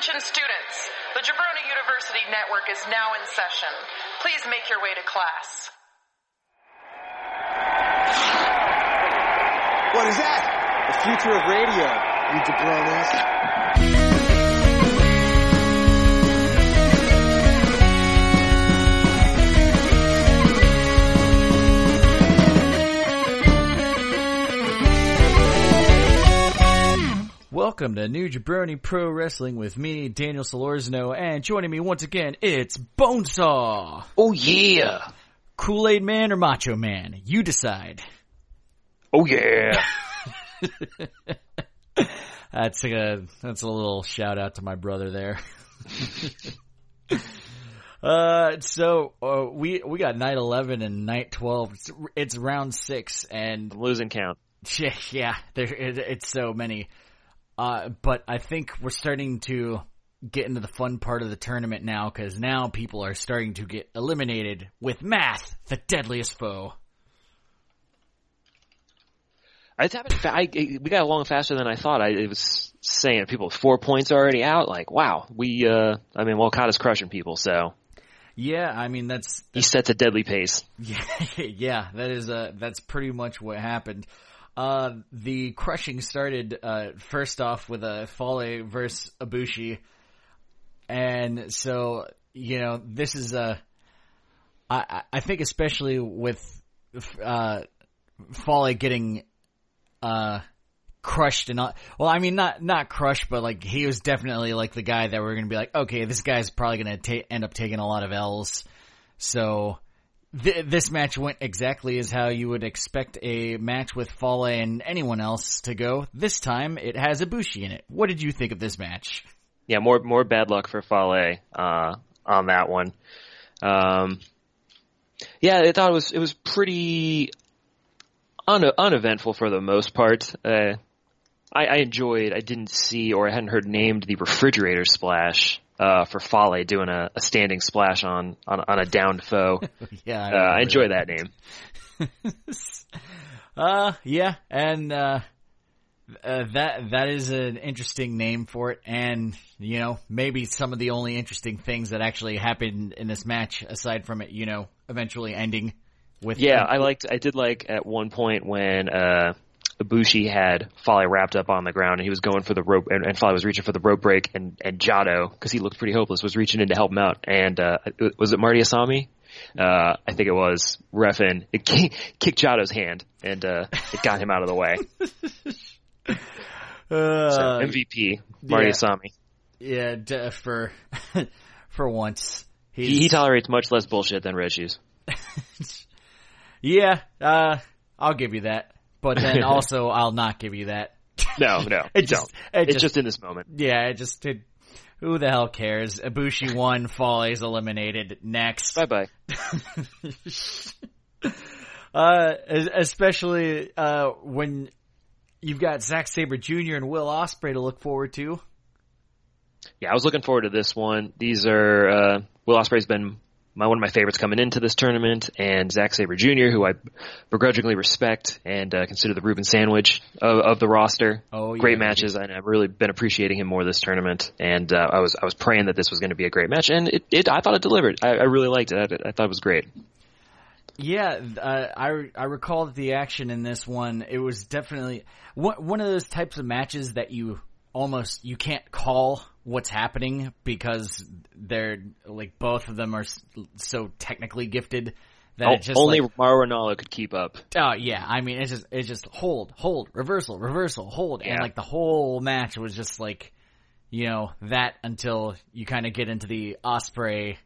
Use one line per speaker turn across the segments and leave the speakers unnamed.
Attention students, the Jabroni University Network is now in session. Please make your way to class.
What is that? The future of radio, you jabronis.
Welcome to New Jabroni Pro Wrestling with me, Daniel Solorzano, and joining me once again, it's Bonesaw.
Oh yeah.
Kool-Aid Man or Macho Man? You decide.
Oh yeah.
That's a, that's a little shout out to my brother there. uh, so, uh, we, we got night 11 and night 12. It's, it's round six and
I'm losing count.
Yeah, yeah, there, it, it's so many. Uh, but I think we're starting to get into the fun part of the tournament now because now people are starting to get eliminated with math, the deadliest foe.
It's happened. I, we got along faster than I thought. I it was saying people four points already out. Like, wow, we. uh I mean, Walcotta's crushing people, so
Yeah, I mean that's
he sets a deadly pace.
yeah, yeah, that is uh that's pretty much what happened. Uh, the crushing started uh, first off with a Fale versus Ibushi, and so you know this is a. I I think especially with uh, Fale getting uh crushed and not well I mean not not crushed but like he was definitely like the guy that we're gonna be like okay this guy's probably gonna ta- end up taking a lot of L's so th- this match went exactly as how you would expect a match with Fale and anyone else to go. This time it has Ibushi in it. What did you think of this match?
Yeah, more more bad luck for Fale uh, on that one. Um, yeah, I thought it was it was pretty un- uneventful for the most part. Uh, I, I enjoyed. I didn't see or I hadn't heard named the refrigerator splash uh, for Fale doing a, a standing splash on on, on a downed foe.
yeah,
Uh, I enjoy that name.
uh, yeah, and uh, uh, that that is an interesting name for it, and you know maybe some of the only interesting things that actually happened in this match, aside from it, you know, eventually ending with
Yeah, I liked. I did like at one point when uh, Ibushi had Fale wrapped up on the ground and he was going for the rope, and, and Fale was reaching for the rope break, and and Jado because he looked pretty hopeless was reaching in to help him out, and uh, was it Marty Asami? Uh, I think it was Refin. It kick- kicked Jado's hand and uh, it got him out of the way.
uh,
So MVP Marty
yeah.
Asami.
yeah d- for for once.
He, he tolerates much less bullshit than Red Shoes.
yeah, uh, I'll give you that, but then also I'll not give you that.
No, no,
It just-
don't.
it
it's
just-
just in this moment.
Yeah, it just it, who the hell cares? Ibushi won, Fale's eliminated. Next.
Bye bye.
uh, especially, uh, when you've got Zack Sabre Jr. and Will Ospreay to look forward to.
yeah, I was looking forward to this one. These are uh, Will Ospreay's been my one of my favorites coming into this tournament, and Zack Sabre Jr., who I begrudgingly respect and uh, consider the Ruben Sandwich of, of the roster.
Oh, yeah,
great matches, and I've really been appreciating him more this tournament. And uh, I was I was praying that this was going to be a great match, and it, it I thought it delivered. I, I really liked it. I, I thought it was great.
Yeah, uh, I I recall the action in this one it was definitely one one of those types of matches that you almost you can't call what's happening because they're like both of them are so technically gifted that
O-
it just
only
like,
Mauro Ranallo could keep up.
oh yeah I mean it's just it's just hold hold reversal reversal hold and like the whole match was just like you know that until you kind of get into the Ospreay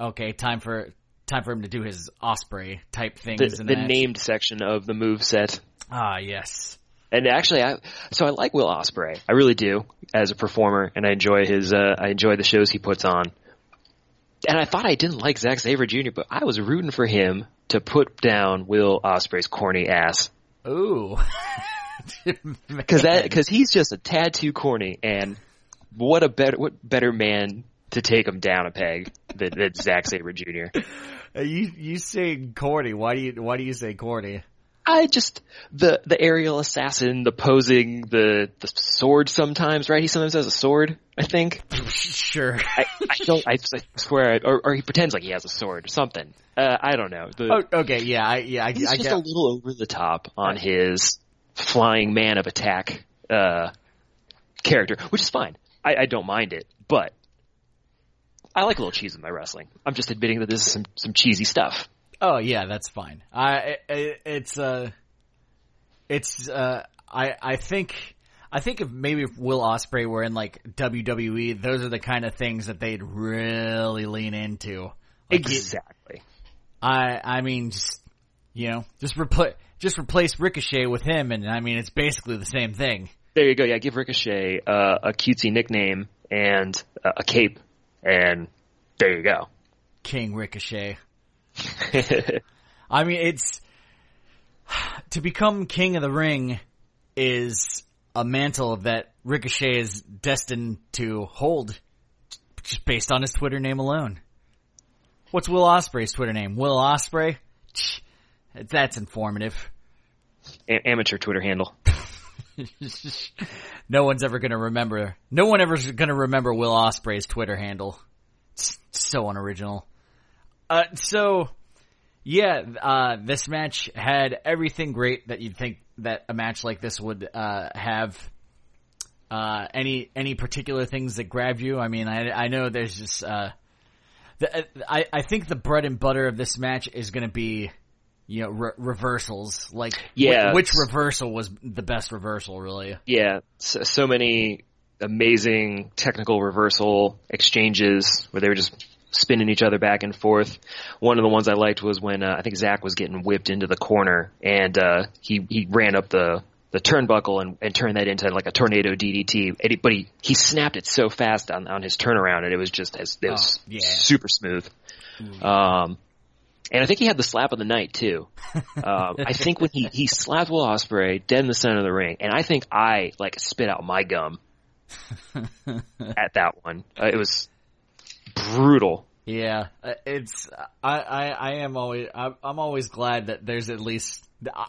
okay time for time for him to do his Ospreay type things
The,
in
the named section of the move set.
Ah, yes.
And actually, I so I like Will Ospreay. I really do as a performer, and I enjoy his. Uh, I enjoy the shows he puts on. And I thought I didn't like Zack Sabre Jr., but I was rooting for him to put down Will Ospreay's corny ass
Ooh.
because that because he's just a tad too corny. And what a better what better man to take him down a peg than, than Zack Sabre Jr.
You you say corny. Why do you why do you say corny?
I just the the aerial assassin, the posing, the the sword. Sometimes, right? He sometimes has a sword. I think.
sure.
I, I don't. I, I swear, or, or he pretends like he has a sword or something. Uh, I don't know. The,
Oh, okay, yeah, I, yeah, I,
he's
I
just
get.
a little over the top on his flying man of attack uh, character, which is fine. I, I don't mind it, but I like a little cheese in my wrestling. I'm just admitting that this is some some cheesy stuff.
Oh yeah, that's fine. I it, it's uh, it's uh, I I think I think if maybe if Will Ospreay were in like WWE, those are the kind of things that they'd really lean into. Like,
Exactly.
I I mean, just you know, just replace just replace Ricochet with him, and I mean, it's basically the same thing.
There you go. Yeah, give Ricochet uh, a cutesy nickname and uh, a cape, and there you go.
King Ricochet. I mean, it's to become king of the ring is a mantle that Ricochet is destined to hold, just based on his Twitter name alone. What's Will Ospreay's Twitter name? Will Ospreay. That's informative.
A- amateur Twitter handle.
no one's ever gonna remember. No one ever's gonna remember Will Ospreay's Twitter handle. It's so unoriginal. Uh, so yeah, uh, this match had everything great that you'd think that a match like this would uh, have. Uh, any any particular things that grabbed you? I mean, I I know there's just uh, the, I I think the bread and butter of this match is going to be, you know, re- reversals. Like, wh-
Yeah.
which reversal was the best reversal? Really?
Yeah, so, so many amazing technical reversal exchanges where they were just spinning each other back and forth. One of the ones I liked was when uh, I think Zach was getting whipped into the corner and uh, he he ran up the the turnbuckle and, and turned that into like a tornado DDT. But he he snapped it so fast on on his turnaround and it was just as it was
Oh, yeah.
super smooth. Um, and I think he had the slap of the night too. Um, I think when he he slapped Will Ospreay dead in the center of the ring, and I think I like spit out my gum at that one. Uh, it was brutal.
Yeah, uh, it's I I, I am always I'm, I'm always glad that there's at least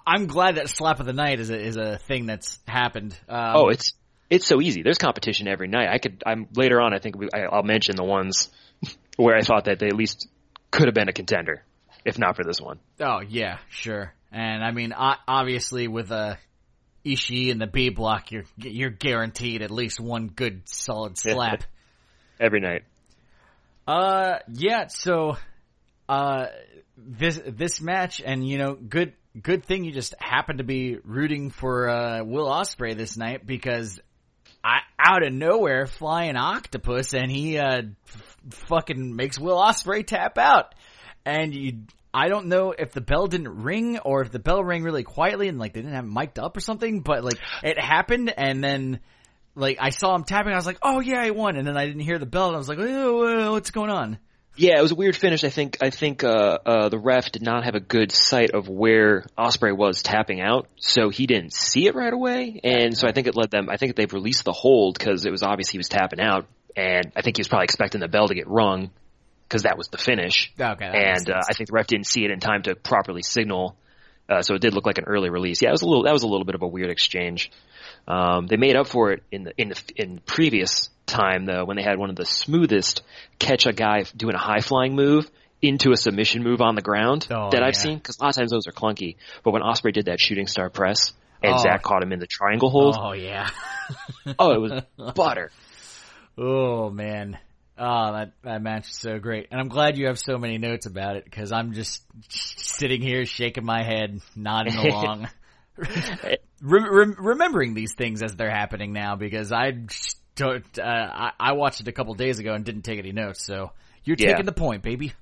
I'm glad that slap of the night is a is a thing that's happened. Um,
Oh, it's it's so easy. There's competition every night. I could. I'm later on. I think we, I, I'll mention the ones where I thought that they at least could have been a contender, if not for this one.
oh yeah, sure. And I mean, obviously with uh, Ishii and the B block, you're you're guaranteed at least one good solid slap.
Every night.
Uh, yeah. So, uh, this this match, and you know, good good thing you just happened to be rooting for uh, Will Ospreay this night because I out of nowhere flying octopus, and he uh f- fucking makes Will Ospreay tap out, and you. I don't know if the bell didn't ring or if the bell rang really quietly and like they didn't have it mic'd up or something, but like it happened and then like I saw him tapping, I was like, "Oh yeah, I won," and then I didn't hear the bell, and I was like, "Oh, what's going on?"
Yeah, it was a weird finish. I think I think uh, uh, the ref did not have a good sight of where Ospreay was tapping out, so he didn't see it right away, and so I think it led them. I think they've released the hold because it was obvious he was tapping out, and I think he was probably expecting the bell to get rung because that was the finish.
Okay,
and uh. I think the ref didn't see it in time to properly signal, uh, so it did look like an early release. Yeah, it was a little. That was a little bit of a weird exchange. Um, they made up for it in the in the in previous time though when they had one of the smoothest catch a guy doing a high flying move into a submission move on the ground
Oh,
that I've
yeah.
seen because a lot of times those are clunky. But when Ospreay did that shooting star press and
Oh.
Zach caught him in the triangle hold,
Oh yeah.
oh, it was butter.
Oh man. Oh, that that match is so great, and I'm glad you have so many notes about it because I'm just sitting here shaking my head, nodding along, Rem- rem- remembering these things as they're happening now because I don't. Uh, I, I watched it a couple days ago and didn't take any notes, so you're
Yeah.
taking the point, baby.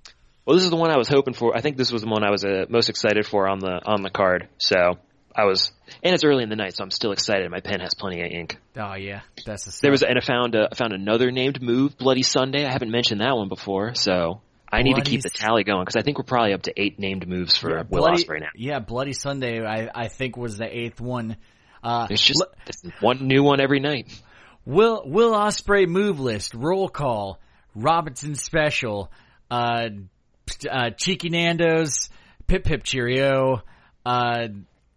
Well, this is the one I was hoping for. I think this was the one I was uh, most excited for on the on the card. So I was, and it's early in the night, so I'm still excited. My pen has plenty of ink.
Oh yeah, that's the stuff.
There was, and I found uh, I found another named move, Bloody Sunday. I haven't mentioned that one before, so I need to keep the tally going because I think we're probably up to eight named moves for
Yeah,
Will Ospreay now.
Yeah, Bloody Sunday. I I think was the eighth one. Uh,
There's just one new one every night.
Will Will Ospreay move list roll call Robinson special uh, uh Cheeky Nando's Pip Pip Cheerio uh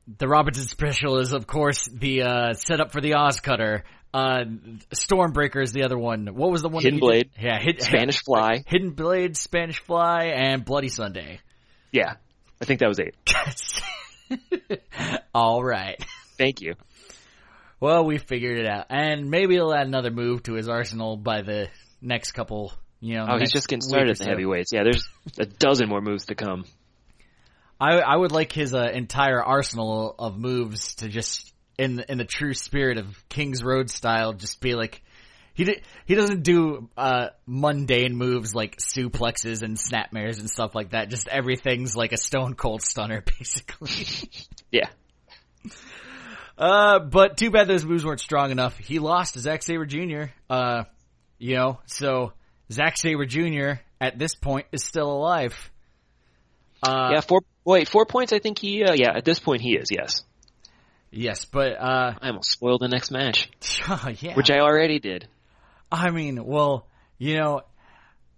the Robinson special is, of course, the uh, setup for the OsCutter. Uh, Stormbreaker is the other one. What was the one?
Hidden
you did?
Blade.
Yeah, hid,
Spanish Fly.
Hidden Blade, Spanish Fly, and Bloody Sunday.
Yeah, I think that was eight.
All right.
Thank you.
Well, we figured it out, and maybe he'll add another move to his arsenal by the next couple. You know,
Oh, he's just getting started at the
so.
heavyweights. Yeah, there's a dozen more moves to come.
I I would like his uh, entire arsenal of moves to just in in the true spirit of King's Road style, just be like he di- he doesn't do uh mundane moves like suplexes and snapmares and stuff like that. Just everything's like a Stone Cold Stunner, basically.
Yeah.
Uh, but too bad those moves weren't strong enough. He lost to Zack Sabre Jr. Uh, you know, so Zack Sabre Jr. at this point is still alive. Uh,
yeah, four, wait, four points I think he, uh, yeah, at this point he is, yes.
yes, but, uh,
I almost spoiled the next match,
yeah.
which I already did.
I mean, well, you know,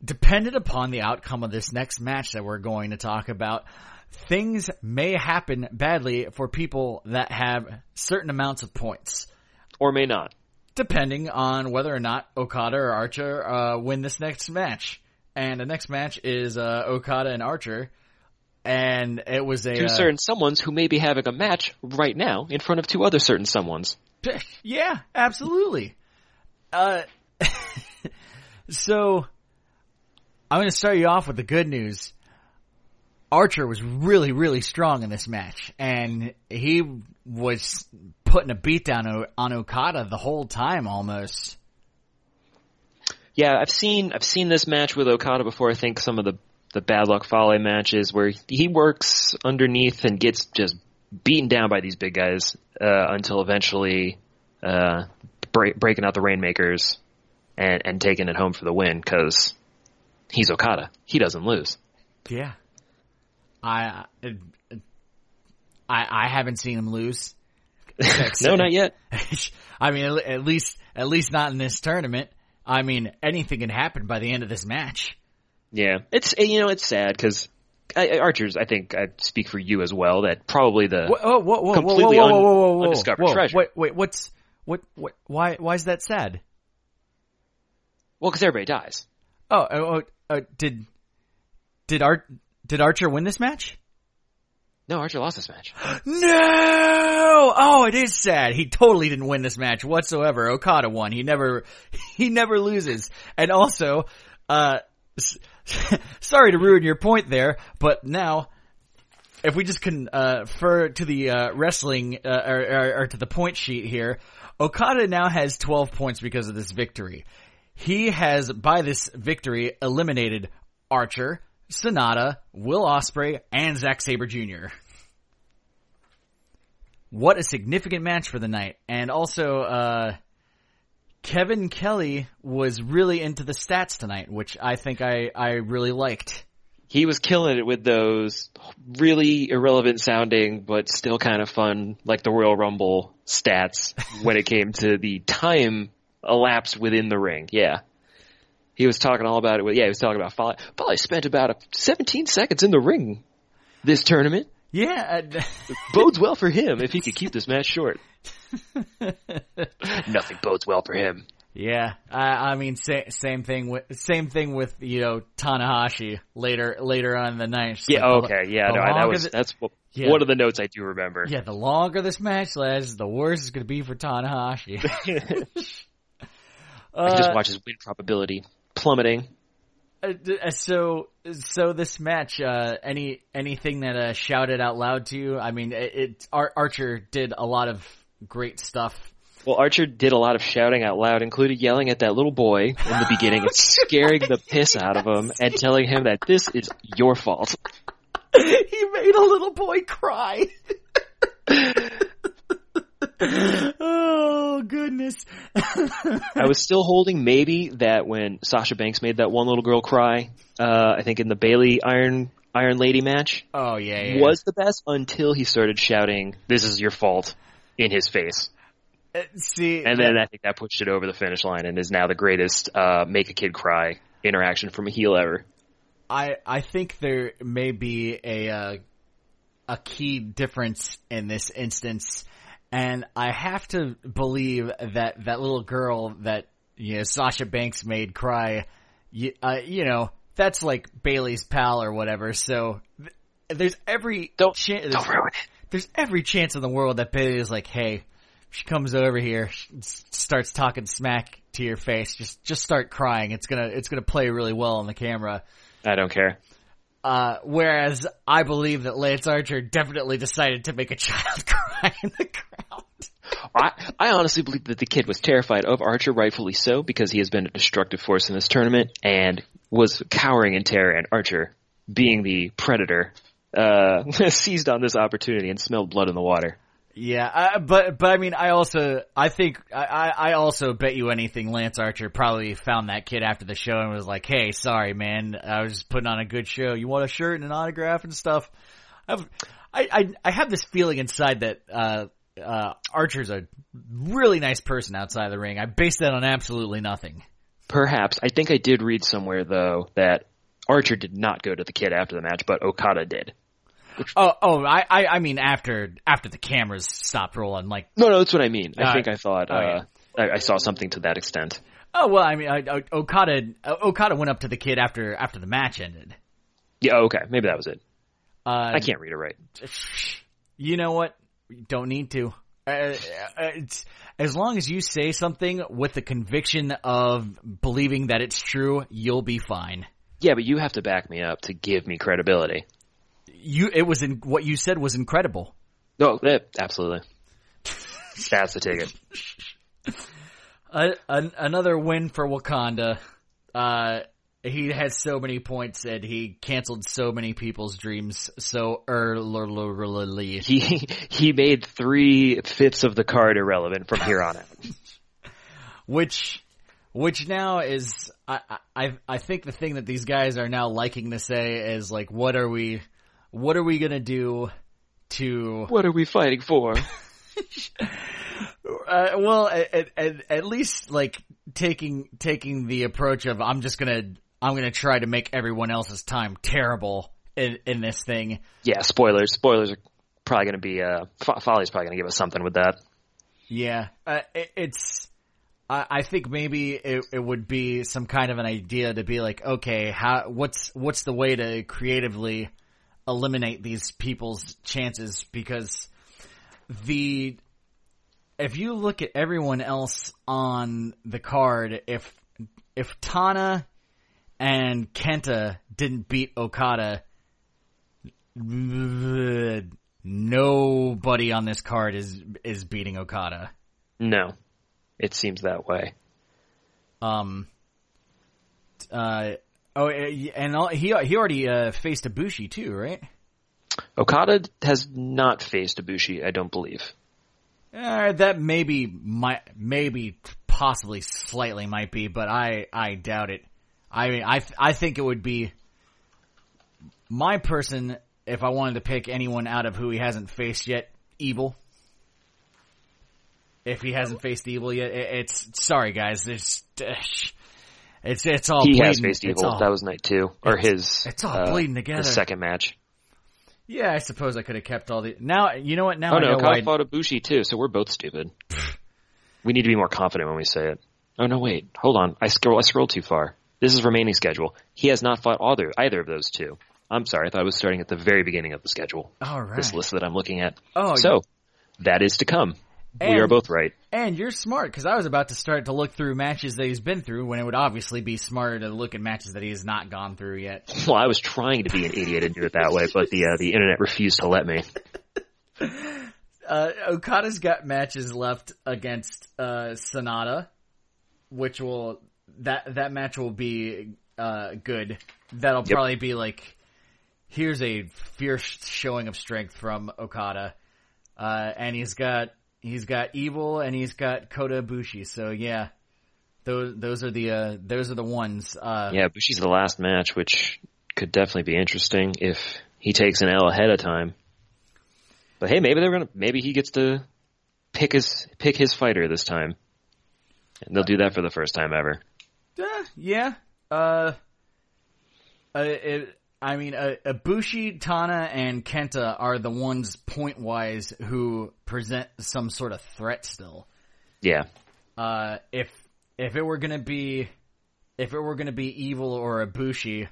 dependent upon the outcome of this next match that we're going to talk about, things may happen badly for people that have certain amounts of points,
Or may not.
depending on whether or not Okada or Archer uh, win this next match. And the next match is uh, Okada and Archer, and it was a
Two
uh,
certain someones who may be having a match right now in front of two other certain someones.
Yeah, absolutely. Uh, so I'm going to start you off with the good news. Archer was really, really strong in this match, and he was putting a beat down on Okada the whole time almost.
Yeah, I've seen I've seen this match with Okada before. I think some of the the Bad Luck Fale matches where he works underneath and gets just beaten down by these big guys uh, until eventually uh, break, breaking out the Rainmakers and and taking it home for the win because he's Okada. He doesn't lose.
Yeah, I, I, I haven't seen him lose.
no, not yet.
I mean, at- at least, at least not in this tournament. I mean, anything can happen by the end of this match.
Yeah, it's you know it's sad because Archer's. I think I speak for you as well. That probably the
Whoa, whoa, whoa, whoa,
completely
whoa, whoa, whoa, whoa, whoa,
undiscovered
whoa.
treasure.
Wait, wait, what's, what, what, why, why is that sad?
well because everybody dies.
Oh, oh, oh, uh, did, did Art, did Archer win this match?
No, Archer lost this match.
No! Oh, it is sad. He totally didn't win this match whatsoever. Okada won. He never, he never loses. And also, uh, sorry to ruin your point there, but now, if we just can, uh, refer to the, uh, wrestling, uh, or, or, or to the point sheet here, Okada now has 12 points because of this victory. He has, by this victory, eliminated Archer, Sanada, Will Ospreay, and Zack Sabre Jr. What a significant match for the night. And also, uh, Kevin Kelly was really into the stats tonight, which I think I, I really liked.
he was killing it with those really irrelevant sounding but still kind of fun like the Royal Rumble stats when it came to the time elapsed within the ring. Yeah. He was talking all about it with, yeah, he was talking about Fale. Fale spent about 17 seconds in the ring this tournament.
Yeah, uh,
Bodes well for him if he could keep this match short. Nothing bodes well for him.
yeah. I, I mean, sa- same thing with same thing with you know Tanahashi later later on in the night. Just
Yeah,
like, the-
okay, yeah,
the
no, that was,
the-
that's what,
Yeah.
one of the notes I do remember.
yeah. The longer this match lasts, the worse it's going to be for Tanahashi.
I just
Uh,
watch his win probability plummeting.
Uh, uh, so so this match uh any anything that uh shouted out loud to you? I mean it, it Ar- archer did a lot of great stuff.
Well, Archer did a lot of shouting out loud, included yelling at that little boy in the beginning and scaring the piss out of him and telling him that this is your fault.
he made a little boy cry oh goodness
I was still holding maybe that when Sasha Banks made that one little girl cry, uh, I think in the Bayley Iron Iron Lady match,
oh yeah, yeah.
was the best until he started shouting, "This is your fault." In his face,
Uh, see
and then I think that pushed it over the finish line and is now the greatest uh, make a kid cry interaction from a heel ever.
I I think there may be a uh, a key difference in this instance, and I have to believe that that little girl that you know Sasha Banks made cry, you, uh, you know, that's like Bayley's pal or whatever. So th- there's every
Don't-
chan-
don't
there's,
ruin it.
there's every chance in the world that Bayley is like, hey, she comes over here, starts talking smack to your face, just just start crying. It's gonna it's gonna play really well on the camera.
I don't care.
Uh, whereas I believe that Lance Archer definitely decided to make a child cry in the crowd.
I, I honestly believe that the kid was terrified of Archer, rightfully so, because he has been a destructive force in this tournament and was cowering in terror. And Archer, being the predator, uh, seized on this opportunity and smelled blood in the water.
Yeah, uh, but but I mean, I also I think I I also bet you anything Lance Archer probably found that kid after the show and was like, "Hey, sorry, man, I was just putting on a good show. You want a shirt and an autograph and stuff." I've, I I I have this feeling inside that uh uh Archer's a really nice person outside the ring. I base that on absolutely nothing.
Perhaps. I think I did read somewhere, though, that Archer did not go to the kid after the match, but Okada did.
Oh oh, I I, I mean after after the cameras stopped rolling, like
No, no, that's what I mean. I think. I thought,
Oh,
uh, I, I saw something to that extent.
oh well, I mean I, I, Okada Okada went up to the kid after after the match ended.
Yeah, okay, maybe that was it.
Uh,
I can't read it right.
You know what? You don't need to. Uh, uh, it's, as long as you say something with the conviction of believing that it's true, you'll be fine.
Yeah, but you have to back me up to give me credibility.
You, it was in what you said was incredible.
No, eh, absolutely. That's the ticket.
Uh, an, another win for Wakanda. Uh, he had so many points and he canceled so many people's dreams so early.
He he made three fifths of the card irrelevant from here on out.
which which now is I, I I think the thing that these guys are now liking to say is like what are we what are we gonna do to
What are we fighting for?
uh, well at, at, at least like taking taking the approach of I'm just gonna I'm gonna try to make everyone else's time terrible in, in this thing
Yeah, spoilers. Spoilers are probably going to be. Uh, Fo- Fale's probably going to give us something with that.
Yeah, uh, it, it's. I, I think maybe it, it would be some kind of an idea to be like, okay, how what's what's the way to creatively eliminate these people's chances? Because the if you look at everyone else on the card, if if Tana and Kenta didn't beat Okada, nobody on this card is is beating Okada.
No, it seems that way.
Um. Uh. Oh, uh, and all, he he already uh, faced Ibushi too, right?
Okada has not faced Ibushi, I don't believe.
Uh, that maybe might maybe possibly slightly might be, but I I doubt it. I mean, I I think it would be my person if I wanted to pick anyone out of who he hasn't faced yet. Evil. If he hasn't faced Evil yet, it, it's sorry guys. It's it's it's all
he
bleeding.
has faced Evil.
all-
That was night two, or his.
it's all
uh,
bleeding together.
His second match.
Yeah, I suppose I could have kept all the. Now you know what? Now
Oh
I
no,
know why.
fought Ibushi too, so we're both stupid. we need to be more confident when we say it. Oh no, wait, hold on. I scroll. I scrolled too far. This is remaining schedule. He has not fought either either of those two. I'm sorry. I thought I was starting at the very beginning of the schedule.
All right.
This list that I'm looking at.
Oh,
so that is to come. we are both right.
And you're smart because I was about to start to look through matches that he's been through when it would obviously be smarter to look at matches that he has not gone through yet.
Well, I was trying to be an idiot and do it that way, but the uh, the internet refused to let me.
Uh, Okada's got matches left against uh, Sanada, which will that that match will be uh, good. That'll
Yep.
probably be like here's a fierce showing of strength from Okada, uh, and he's got he's got Evil and he's got Kota Ibushi. So yeah, those those are the uh, those are the ones. Uh,
Yeah, Bushi's the last match, which could definitely be interesting if he takes an L ahead of time. But hey, maybe they're gonna maybe he gets to pick his pick his fighter this time, and they'll do that for the first time ever.
Uh, yeah. Uh, uh, it, I mean, uh, Ibushi, Tana, and Kenta are the ones point wise who present some sort of threat still.
Yeah.
Uh, if if it were gonna be if it were gonna be Evil or Ibushi,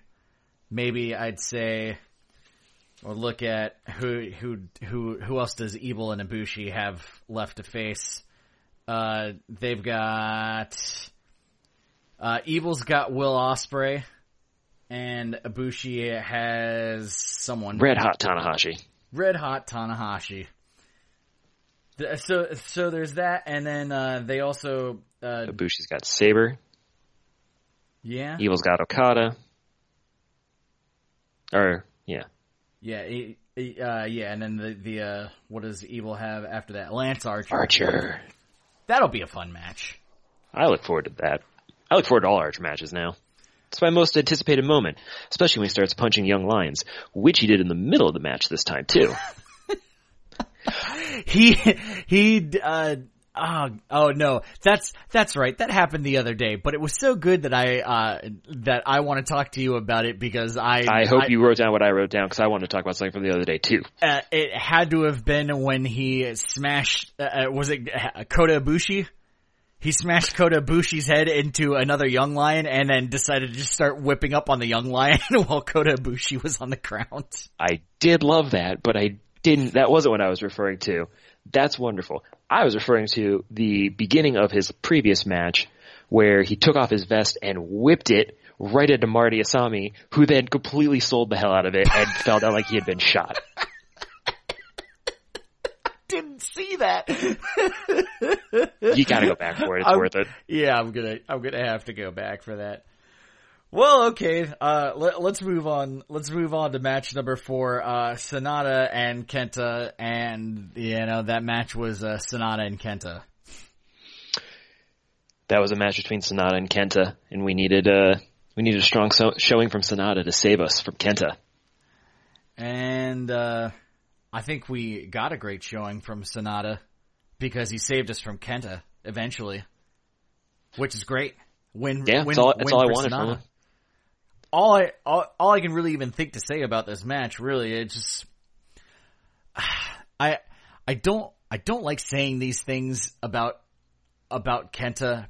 maybe I'd say or look at who who who who else does Evil and Ibushi have left to face. Uh, they've got uh, Evil's got Will Ospreay, and Ibushi has someone
Red Hot Tanahashi.
Red Hot Tanahashi. So so there's that, and then uh, they also uh,
Ibushi's got Sabre.
yeah
Evil's got Okada. Or yeah,
yeah e- e- uh, yeah, and then the the uh, what does Evil have after that? Lance Archer.
Archer.
That'll be a fun match.
I look forward to that. I look forward to all Archer matches now. It's my most anticipated moment, especially when he starts punching young lions, which he did in the middle of the match this time too.
He he uh oh, oh no that's that's right that happened the other day but it was so good that I uh that I want to talk to you about it because I
I hope you wrote down what I wrote down because I wanted to talk about something from the other day too.
uh, it had to have been when he smashed uh, uh, was it uh, Kota Ibushi he smashed Kota Ibushi's head into another young lion and then decided to just start whipping up on the young lion while Kota Ibushi was on the ground
I did love that, but I didn't. That wasn't what I was referring to. That's wonderful. I was referring to the beginning of his previous match where he took off his vest and whipped it right into Marty Asami, who then completely sold the hell out of it and fell down like he had been shot.
Didn't see that
You gotta go back for it. It's
I'm-
worth it.
Yeah, I'm gonna I'm gonna have to go back for that. Well, okay. Uh, let, let's move on. Let's move on to match number four. Uh, Sanada and Kenta, and you know that match was uh, Sanada and Kenta.
That was a match between Sanada and Kenta, and we needed uh we needed a strong so- showing from Sanada to save us from Kenta.
And uh, I think we got a great showing from Sanada because he saved us from Kenta eventually, which is great. Win,
Yeah,
win,
that's all, all I wanted from
Sanada.
him.
all I all, all I can really even think to say about this match, really, it just I I don't I don't like saying these things about about Kenta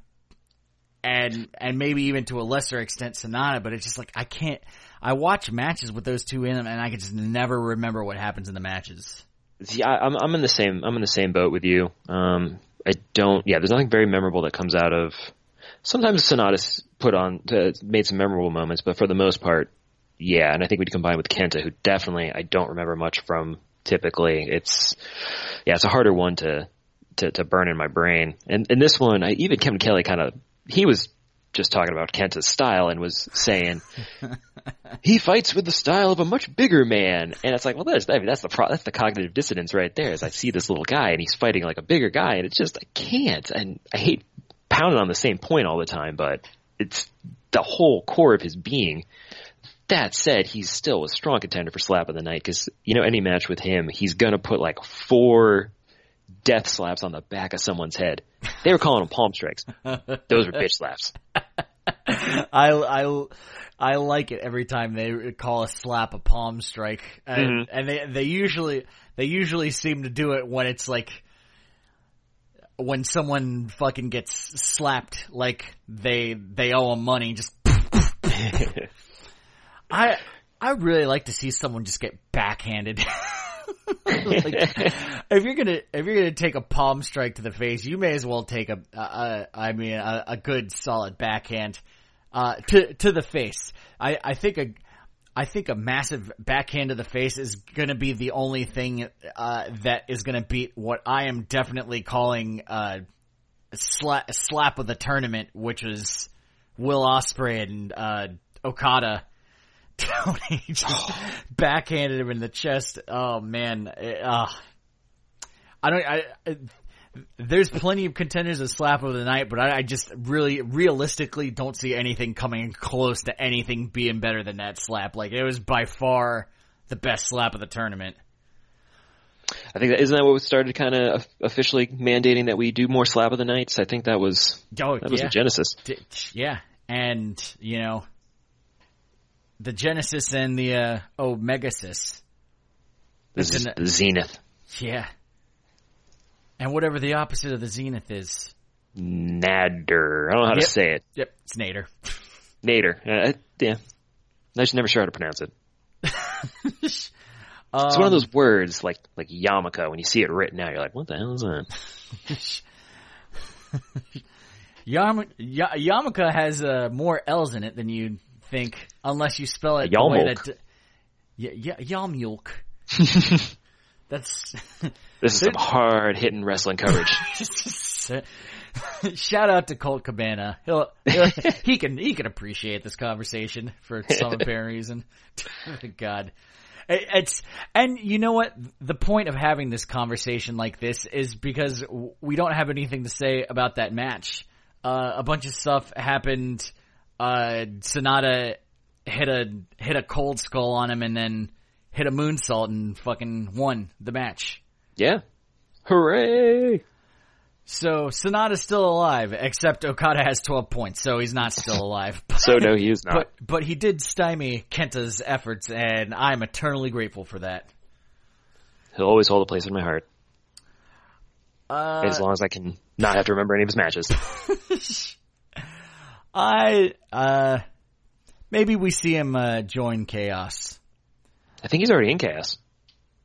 and and maybe even to a lesser extent Sanada, but it's just like I can't I watch matches with those two in them and I can just never remember what happens in the matches.
I, I'm I'm in the same I'm in the same boat with you. Um, I don't. Yeah, there's nothing very memorable that comes out of. Sometimes Sanada's put on to, made some memorable moments, but for the most part, yeah. And I think we'd combine with Kenta, who definitely I don't remember much from. Typically, it's yeah, it's a harder one to to, to burn in my brain. And and this one, I even Kevin Kelly kind of he was just talking about Kenta's style and was saying he fights with the style of a much bigger man. And it's like, well, that's, I mean, that's the pro- that's the cognitive dissonance right there. Is I see this little guy and he's fighting like a bigger guy, and it's just I can't. And I hate pounding on the same point all the time, but it's the whole core of his being. That said, he's still a strong contender for slap of the night because you know any match with him, he's gonna put like four death slaps on the back of someone's head. They were calling them palm strikes. Those were bitch slaps.
I, I, I like it every time they call a slap a palm strike, and, mm-hmm. and they they usually they usually seem to do it when it's like when someone fucking gets slapped like they they owe them money. Just I I really like to see someone just get backhanded. like, if you're gonna if you're gonna take a palm strike to the face, you may as well take a, a, a I mean a, a good solid backhand uh, to to the face. I I think a I think a massive backhand to the face is gonna be the only thing uh, that is gonna beat what I am definitely calling uh, slap slap of the tournament, which is Will Ospreay and uh, Okada. Tony just backhanded him in the chest. Oh man, uh, I don't. I, I there's plenty of contenders of slap of the night, but I, I just really realistically don't see anything coming close to anything being better than that slap. Like it was by far the best slap of the tournament.
I think that isn't that what we started kind of officially mandating that we do more slap of the nights. I think that was
Oh
that was
yeah,
the genesis.
Yeah, and you know, the Genesis and the uh, Omegasis.
This is the Zenith.
Yeah. And whatever the opposite of the Zenith is.
nadir. I don't know how
Yep.
to say it.
Yep, it's nadir.
nadir. Uh, yeah. I'm just never sure how to pronounce it. It's
Um,
one of those words like like Yamaka. When you see it written out, you're like, "What the hell is that?"
Yam- ya- Yamaka has uh, more L's in it than you'd think, unless you spell it the way that. Yeah, Yamulk. That's
This is some hard hitting wrestling coverage.
shout out to Colt Cabana. He'll, he'll he can he can appreciate this conversation for some apparent reason. God, It- it's and you know what? The point of having this conversation like this is because we don't have anything to say about that match. Uh, a bunch of stuff happened. Uh, Sanada hit a hit a cold skull on him and then hit a moonsault and fucking won the match.
yeah. Hooray!
So Sanada's still alive, except Okada has 12 points, so he's not still alive.
But, So no, he is not.
but but he did stymie Kenta's efforts, and I'm eternally grateful for that.
He'll always hold a place in my heart
Uh,
as long as I can not have to remember any of his matches.
I uh, maybe we see him uh, join Chaos.
I think he's already in Chaos.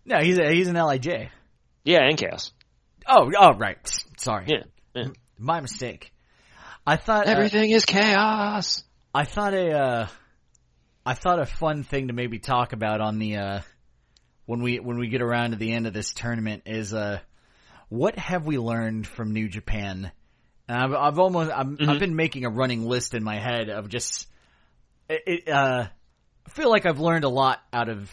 No, he's a, he's an LIJ.
Yeah, in Chaos.
Oh, oh, right. Sorry,
Yeah. yeah.
my mistake. I thought uh,
Everything is chaos.
I thought a uh, I thought a fun thing to maybe talk about on the uh, when we when we get around to the end of this tournament is uh, what have we learned from New Japan? And I've I've almost I'm, I've been making a running list in my head of just it, it uh, I feel like I've learned a lot out of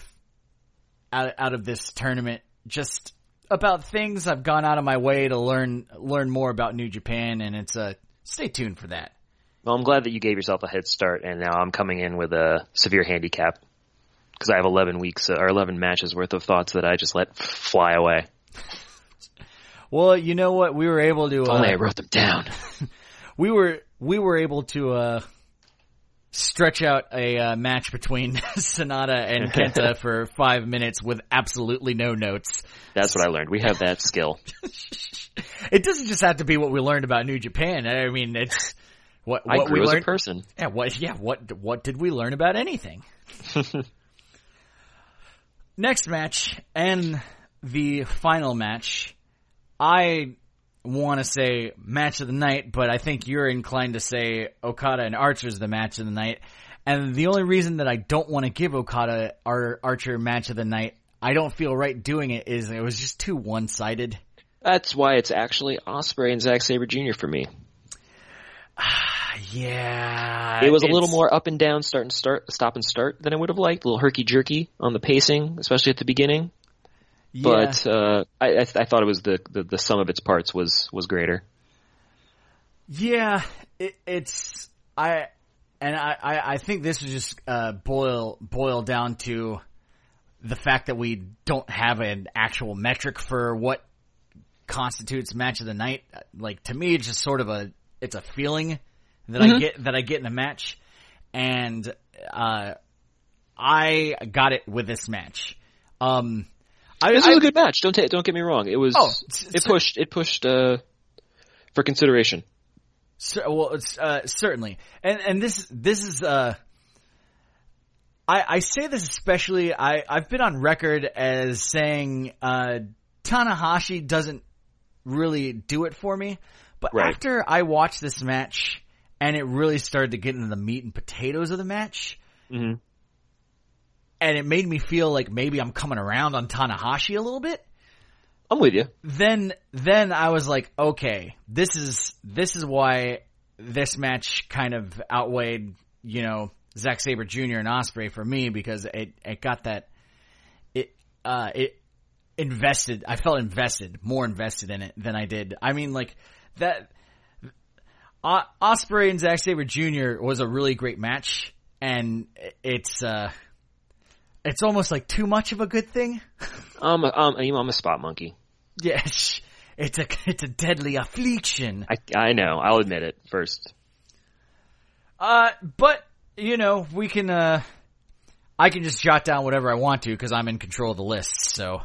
out out of this tournament just about things I've gone out of my way to learn learn more about New Japan and it's uh stay tuned for that.
Well, I'm glad that you gave yourself a head start, and now I'm coming in with a severe handicap because I have 11 weeks uh, or 11 matches worth of thoughts that I just let fly away.
Well, you know what? We were able to.
If only I
Uh,
wrote them down.
we were we were able to uh, stretch out a uh, match between Sanada and Kenta for five minutes with absolutely no notes.
That's what I learned. We have that skill.
It doesn't just have to be what we learned about New Japan. I mean, it's what
I
what we
grew as a
learned.
person.
Yeah, what? Yeah, what? What did we learn about anything? Next match and the final match. I want to say match of the night, but I think you're inclined to say Okada and Archer's the match of the night. And the only reason that I don't want to give Okada Ar- Archer match of the night, I don't feel right doing it, is it was just too one sided.
That's why it's actually Ospreay and Zack Sabre Jr. for me.
Yeah,
It was a little more up and down, start and start, stop and start than I would have liked. A little herky jerky on the pacing, especially at the beginning.
Yeah.
But uh, I, I, I thought it was the, the the sum of its parts was was greater.
Yeah, it, it's I, and I, I, I think this is just uh, boil boil down to the fact that we don't have an actual metric for what constitutes match of the night. Like to me, it's just sort of a it's a feeling that I get that I get in a match, and uh, I got it with this match. Um, I,
This
I-
was a good match. Don't ta- don't get me wrong. It was.
Oh,
it pushed. It pushed uh, for consideration.
Cer- well, it's, uh, certainly, and and this this is uh, I I say this especially. I I've been on record as saying uh, Tanahashi doesn't really do it for me, but
Right.
after I watched this match and it really started to get into the meat and potatoes of the match,
hmm
and it made me feel like maybe I'm coming around on Tanahashi a little bit.
I'm with you.
then then I was like, okay, this is this is why this match kind of outweighed, you know, Zack Sabre Jr. and Ospreay for me because it it got that it uh it invested. I felt invested, more invested in it than I did. I mean, like that. Ospreay and Zack Sabre Jr. was a really great match, and it's uh, it's almost like too much of a good thing.
I'm a, I'm, I'm a spot monkey.
Yes, it's a it's a deadly affliction.
I I know. I'll admit it first.
Uh, but you know we can uh I can just jot down whatever I want to because I'm in control of the list. So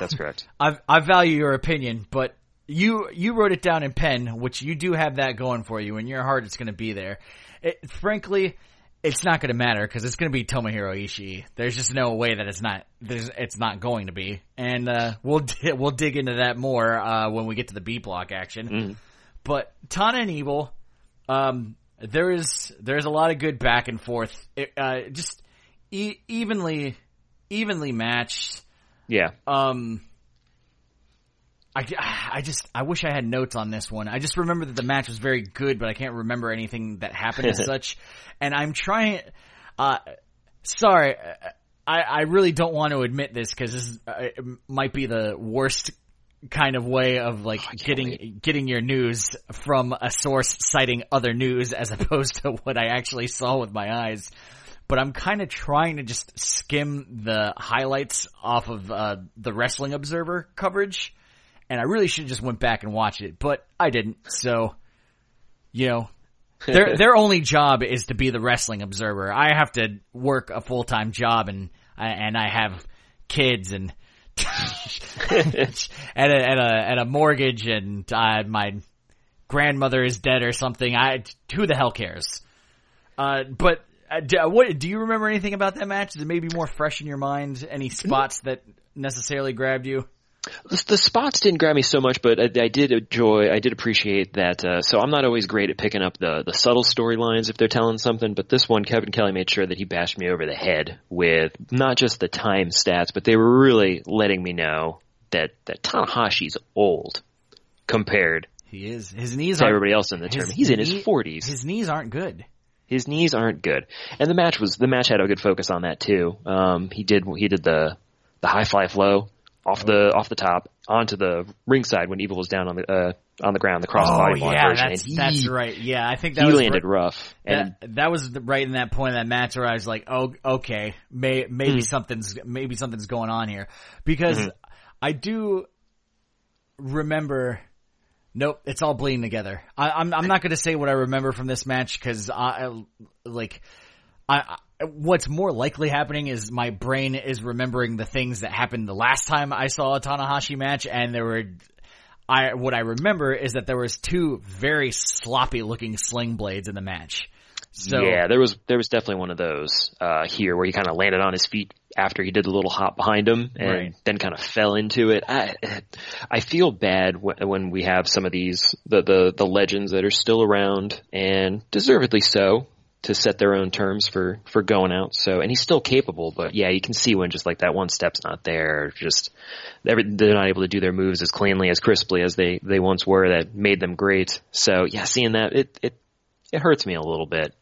That's correct.
I I value your opinion, but you you wrote it down in pen, which you do have that going for you. In your heart, it's going to be there. It, frankly, it's not going to matter because it's going to be Tomohiro Ishii. There's just no way that it's not. There's it's not going to be, and uh, we'll di- we'll dig into that more uh, when we get to the B block action.
Mm.
But Tana and Evil, um, there is there's a lot of good back and forth. It, uh, just e- evenly evenly matched.
Yeah.
Um, I, I just I wish I had notes on this one. I just remember that the match was very good, but I can't remember anything that happened as such. And I'm trying. Uh, sorry, I I really don't want to admit this because this is, uh, might be the worst kind of way of like getting getting your news from a source citing other news as opposed to what I actually saw with my eyes but I'm kind of trying to just skim the highlights off of uh, the Wrestling Observer coverage, and I really should have just went back and watched it, but I didn't. So, you know, their their only job is to be the Wrestling Observer. I have to work a full time job, and and I have kids and. and a, and a and a mortgage and uh, my grandmother is dead or something. I who the hell cares? Uh, but uh, do, what do you remember anything about that match? Is it maybe more fresh in your mind? Any spots that necessarily grabbed you?
The, the spots didn't grab me so much, but I, I did enjoy, I did appreciate that. Uh, so I'm not always great at picking up the the subtle storylines if they're telling something, but this one, Kevin Kelly made sure that he bashed me over the head with not just the time stats, but they were really letting me know that that Tanahashi's old compared
He is. His knees
to everybody else in the tournament. He's in his 40s.
His knees aren't good.
his knees aren't good. And the match was the match had a good focus on that too. Um, he did he did the the high fly flow off the off the top onto the ringside when Evil was down on the uh, on the ground, the cross
Oh
body
yeah,
version.
that's
and he,
that's right. Yeah, I think that
he
was
landed
r-
rough. And
that, that was right in that point of that match where I was like, oh, okay, may, maybe
Hmm.
something's maybe something's going on here because
Mm-hmm.
I do remember. Nope, it's all bleeding together. I, I'm I'm not going to say what I remember from this match because I like I what's more likely happening is my brain is remembering the things that happened the last time I saw a Tanahashi match, and there were. I what I remember is that there was two very sloppy looking sling blades in the match. So
yeah, there was there was definitely one of those uh, here where he kind of landed on his feet after he did the little hop behind him and
Right.
then kind of fell into it. I I feel bad when, when we have some of these the, the the legends that are still around and deservedly so to set their own terms for for going out. So and he's still capable, but yeah, you can see when just like that one step's not there, just every, they're not able to do their moves as cleanly as crisply as they they once were that made them great. So yeah, seeing that it it it hurts me a little bit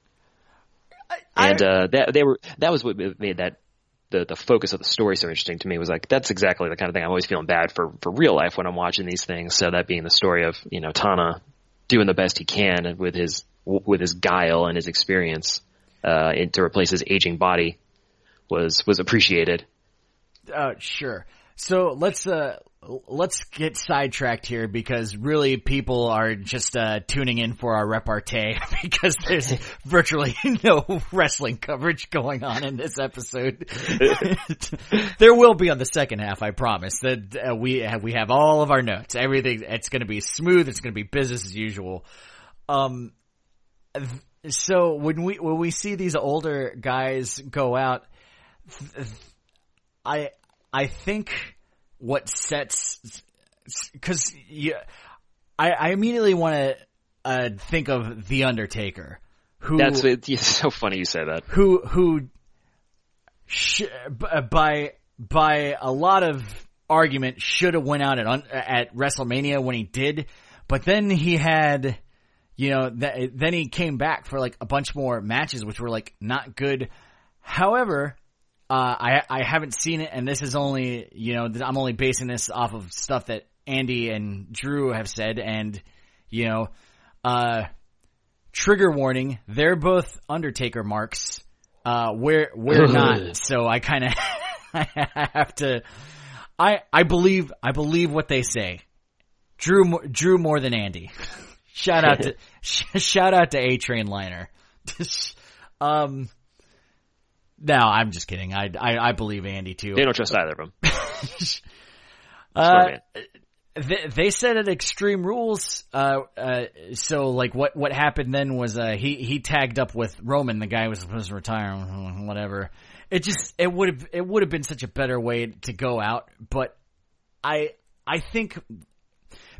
and uh, that they were that was what made that the the focus of the story so interesting to me was like that's exactly the kind of thing I'm always feeling bad for for real life when I'm watching these things. So that being the story of you know Tana doing the best he can with his with his guile and his experience uh, to replace his aging body was was appreciated.
Uh, sure. So let's uh let's get sidetracked here because really people are just uh tuning in for our repartee because there's virtually no wrestling coverage going on in this episode. there will be on the second half, I promise. That uh, we have, we have all of our notes. Everything it's going to be smooth. It's going to be business as usual. Um so when we when we see these older guys go out I I think what sets because yeah, I I immediately want to uh, think of the Undertaker, who
That's it's so funny you say that.
who who sh- by by a lot of argument should have went out at at WrestleMania when he did, but then he had you know th- then he came back for like a bunch more matches which were like not good. However, uh, I I haven't seen it, and this is only you know I'm only basing this off of stuff that Andy and Drew have said, and you know, uh, trigger warning, they're both Undertaker marks. Uh, we're we're not, so I kind of I have to. I I believe I believe what they say. Drew Drew more than Andy. shout out to sh- shout out to A Train Liner. um, No, I'm just kidding. I, I, I believe Andy too.
They don't trust either of them.
Uh, they, they said at Extreme Rules, uh, uh, so like what, what happened then was, uh, he, he tagged up with Roman, the guy who was supposed to retire, whatever. It just, it would have, it would have been such a better way to go out, but I, I think,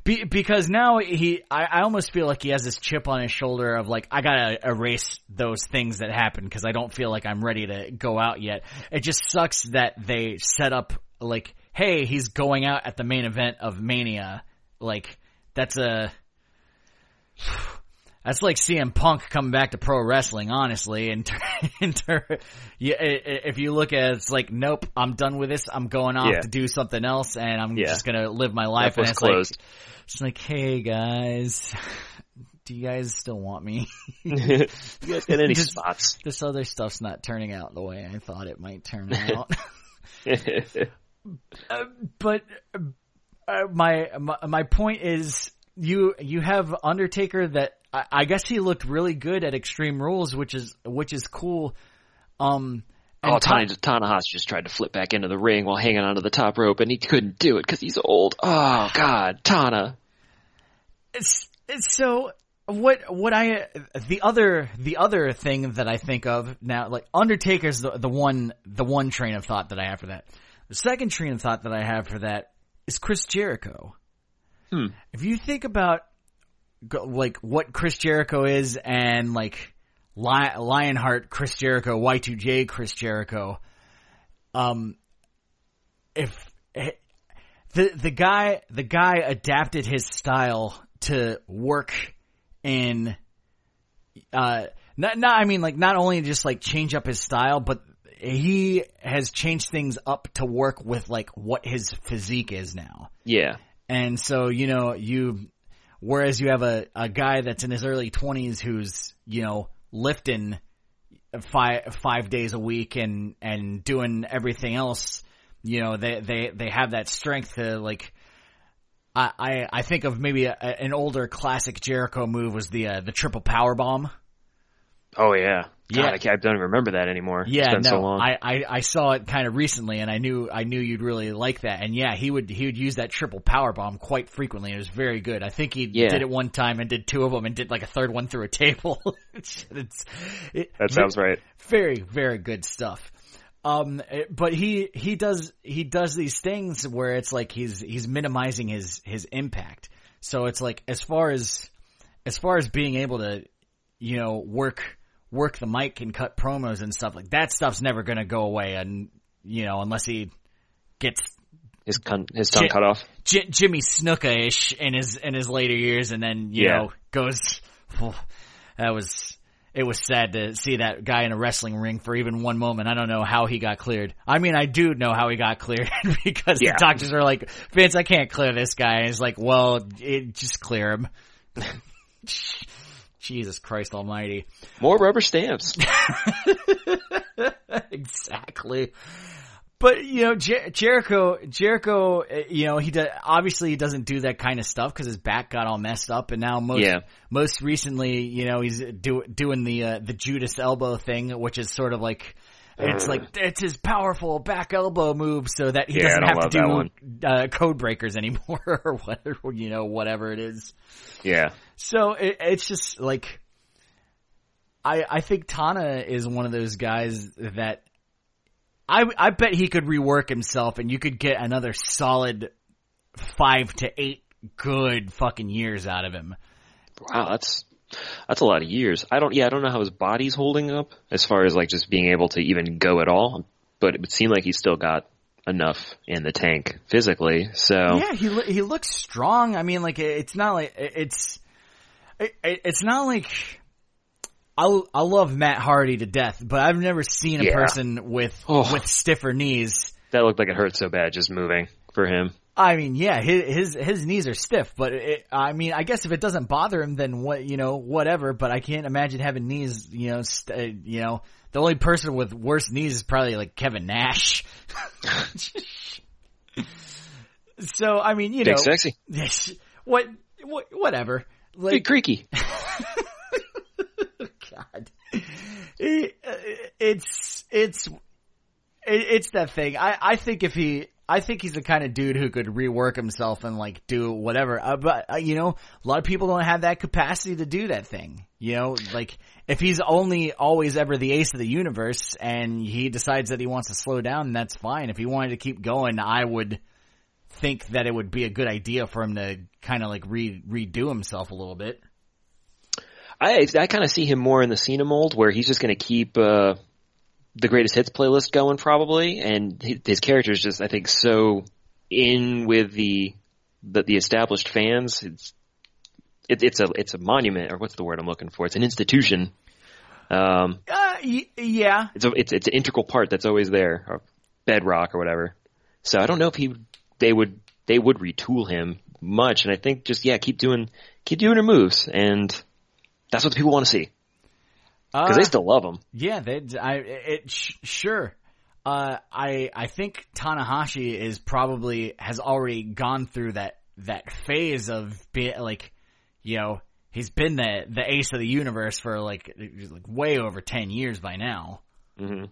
be, because now he, I, I almost feel like he has this chip on his shoulder of like, I gotta erase those things that happened because I don't feel like I'm ready to go out yet. It just sucks that they set up like, hey, he's going out at the main event of Mania. Like, that's a, that's like CM Punk coming back to pro wrestling, honestly. And in ter- yeah, i- i- if you look at it, it's like, nope, I'm done with this. I'm going off
Yeah.
to do something else, and I'm
Yeah.
just gonna live my life.
That
and it's
closed.
like, it's like, hey guys, do you guys still want me?
you guys got any
Just-
spots?
this other stuff's not turning out the way I thought it might turn out. Uh, but uh, my, my my point is you you have Undertaker that I, I guess he looked really good at Extreme Rules, which is which is cool. Um,
oh,
Ta-
Tana, Tanahashi just tried to flip back into the ring while hanging onto the top rope, and he couldn't do it because he's old. Oh God, Tana.
it's, it's so what what I the other the other thing that I think of now like Undertaker's the the one the one train of thought that I have for that. The second train of thought that I have for that is Chris Jericho.
Hmm.
If you think about like what Chris Jericho is and like Lionheart Chris Jericho, Y2J Chris Jericho, um, if the the guy the guy adapted his style to work in uh not not I mean like not only just like change up his style but he has changed things up to work with like what his physique is now.
Yeah,
And so, you know, you, whereas you have a, a guy that's in his early twenties who's, you know, lifting five, five days a week and, and doing everything else, you know, they, they, they have that strength to like, I, I, I think of maybe a, an older classic Jericho move was the, uh, the triple power bomb.
Oh yeah. God,
Yeah.
I, can't, I don't even remember that anymore.
Yeah,
it's been
no,
so long.
I, I I saw it kind of recently, and I knew I knew you'd really like that. And yeah, he would he would use that triple power bomb quite frequently. It was very good. I think he
Yeah.
did it one time and did two of them, and did like a third one through a table. it's, it's it,
that sounds right.
very very good stuff. Um, but he he does he does these things where it's like he's he's minimizing his his impact. So it's like as far as as far as being able to you know work work the mic and cut promos and stuff like that stuff's never going to go away and you know unless he gets
His con- his tongue
J-
cut off.
J- Jimmy Snuka ish in his in his later years, and then you
Yeah.
know goes. that was it was sad to see that guy in a wrestling ring for even one moment. I don't know how he got cleared. I mean, I do know how he got cleared because
Yeah.
the doctors are like, Vince, I can't clear this guy. And he's like, well, it, just clear him. Jesus Christ Almighty.
More rubber stamps.
exactly. But you know, Jer- Jericho, Jericho, uh, you know, he does, obviously he doesn't do that kind of stuff because his back got all messed up, and now most
Yeah.
most recently, you know, he's do, doing the uh, the Judas elbow thing, which is sort of like it's like it's his powerful back elbow move, so that he
Yeah,
doesn't have to do uh, code breakers anymore, or whatever, you know, whatever it is.
Yeah.
So it, it's just like, I I think Tana is one of those guys that I I bet he could rework himself and you could get another solid five to eight good fucking years out of him.
Wow, that's that's a lot of years. I don't. Yeah, I don't know how his body's holding up as far as like just being able to even go at all. But it would seem like he's still got enough in the tank physically. So
Yeah, he he looks strong. I mean, like it's not like it's it, it- it's not like. I I love Matt Hardy to death, but I've never seen a
Yeah.
person with
Oh.
with stiffer knees
that looked like it hurt so bad just moving for him.
I mean, yeah, his his, his knees are stiff, but it, I mean, I guess if it doesn't bother him, then what you know, whatever. But I can't imagine having knees, you know, st- uh, you know, the only person with worse knees is probably like Kevin Nash. so I mean, you
Big
know,
sexy,
what, what, whatever. Like,
big creaky.
God. It- it's it's it, it's that thing. I I think if he I think he's the kind of dude who could rework himself and like do whatever. Uh, but uh, you know, a lot of people don't have that capacity to do that thing. You know, like if he's only always ever the ace of the universe and he decides that he wants to slow down, that's fine. If he wanted to keep going, I would think that it would be a good idea for him to kind of like re- redo himself a little bit.
I I kind of see him more in the Cena mold where he's just going to keep uh, the greatest hits playlist going probably, and his character is just I think so in with the the, the established fans. It's it, it's a it's a monument or what's the word I'm looking for? It's an institution. Um,
uh, y- yeah,
it's a it's it's an integral part that's always there, or bedrock or whatever. So I don't know if he they would they would retool him much, and I think just yeah keep doing keep doing her moves, and that's what the people want to see because uh, they still love him.
Yeah, they. I it sh- sure. Uh, I I think Tanahashi is probably has already gone through that that phase of being like, you know, he's been the the ace of the universe for like like way over ten years by now.
Mm-hmm.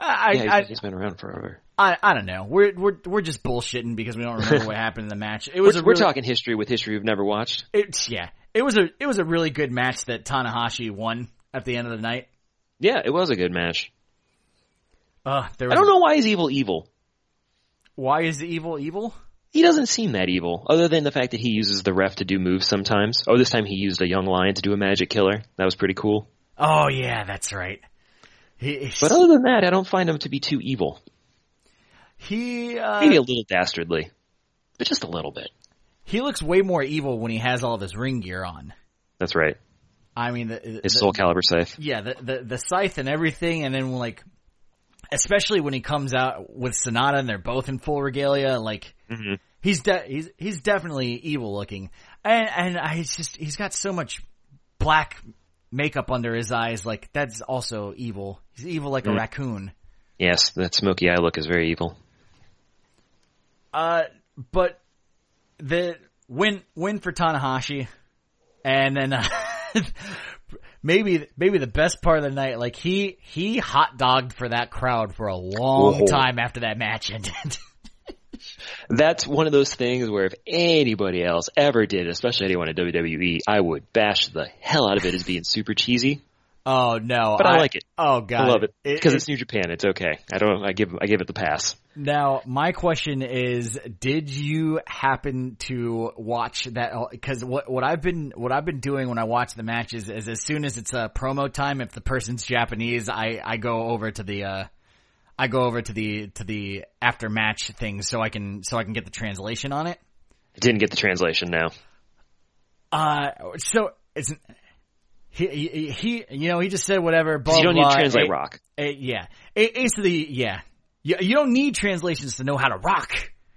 I,
yeah, he's,
I,
he's been around forever.
I I don't know. We're we're we're just bullshitting because we don't remember what happened in the match. It was
we're,
a
we're talking history with history we've never watched.
It's yeah. It was a it was a really good match that Tanahashi won at the end of the night.
Yeah, it was a good match.
Uh, there
I don't know why he's evil evil.
Why is evil evil?
He doesn't seem that evil, other than the fact that he uses the ref to do moves sometimes. Oh, this time he used a young lion to do a magic killer. That was pretty cool.
Oh yeah, that's right. He,
but other than that, I don't find him to be too evil.
He uh,
maybe a little dastardly, but just a little bit.
He looks way more evil when he has all of his ring gear on.
That's right.
I mean, the,
his
the,
Soul Calibur scythe.
Yeah, the, the the scythe and everything, and then like, especially when he comes out with Sanada and they're both in full regalia, like
mm-hmm.
he's de- he's he's definitely evil looking, and and I just he's got so much black makeup under his eyes, like that's also evil. He's evil like mm. a raccoon.
Yes, that smoky eye look is very evil.
Uh, but the win win for Tanahashi, and then. Uh, maybe maybe the best part of the night. Like he he hot dogged for that crowd for a long time after that match ended.
That's one of those things where if anybody else ever did, especially anyone at WWE, I would bash the hell out of it as being super cheesy.
Oh no!
But I, I like it.
Oh god,
I love it because
it,
it's New Japan. It's okay. I don't. I give. I give it the pass.
Now, my question is: Did you happen to watch that? Because what what I've been what I've been doing when I watch the matches is as soon as it's a promo time, if the person's Japanese, I I go over to the. uh I go over to the to the after match thing so I can so I can get the translation on it.
I didn't get the translation now.
Uh, so it's he, he, he, you know, he just said whatever. Blah,
you don't
blah,
need to translate
a,
rock.
A, yeah, a, Ace of the yeah. You, you don't need translations to know how to rock.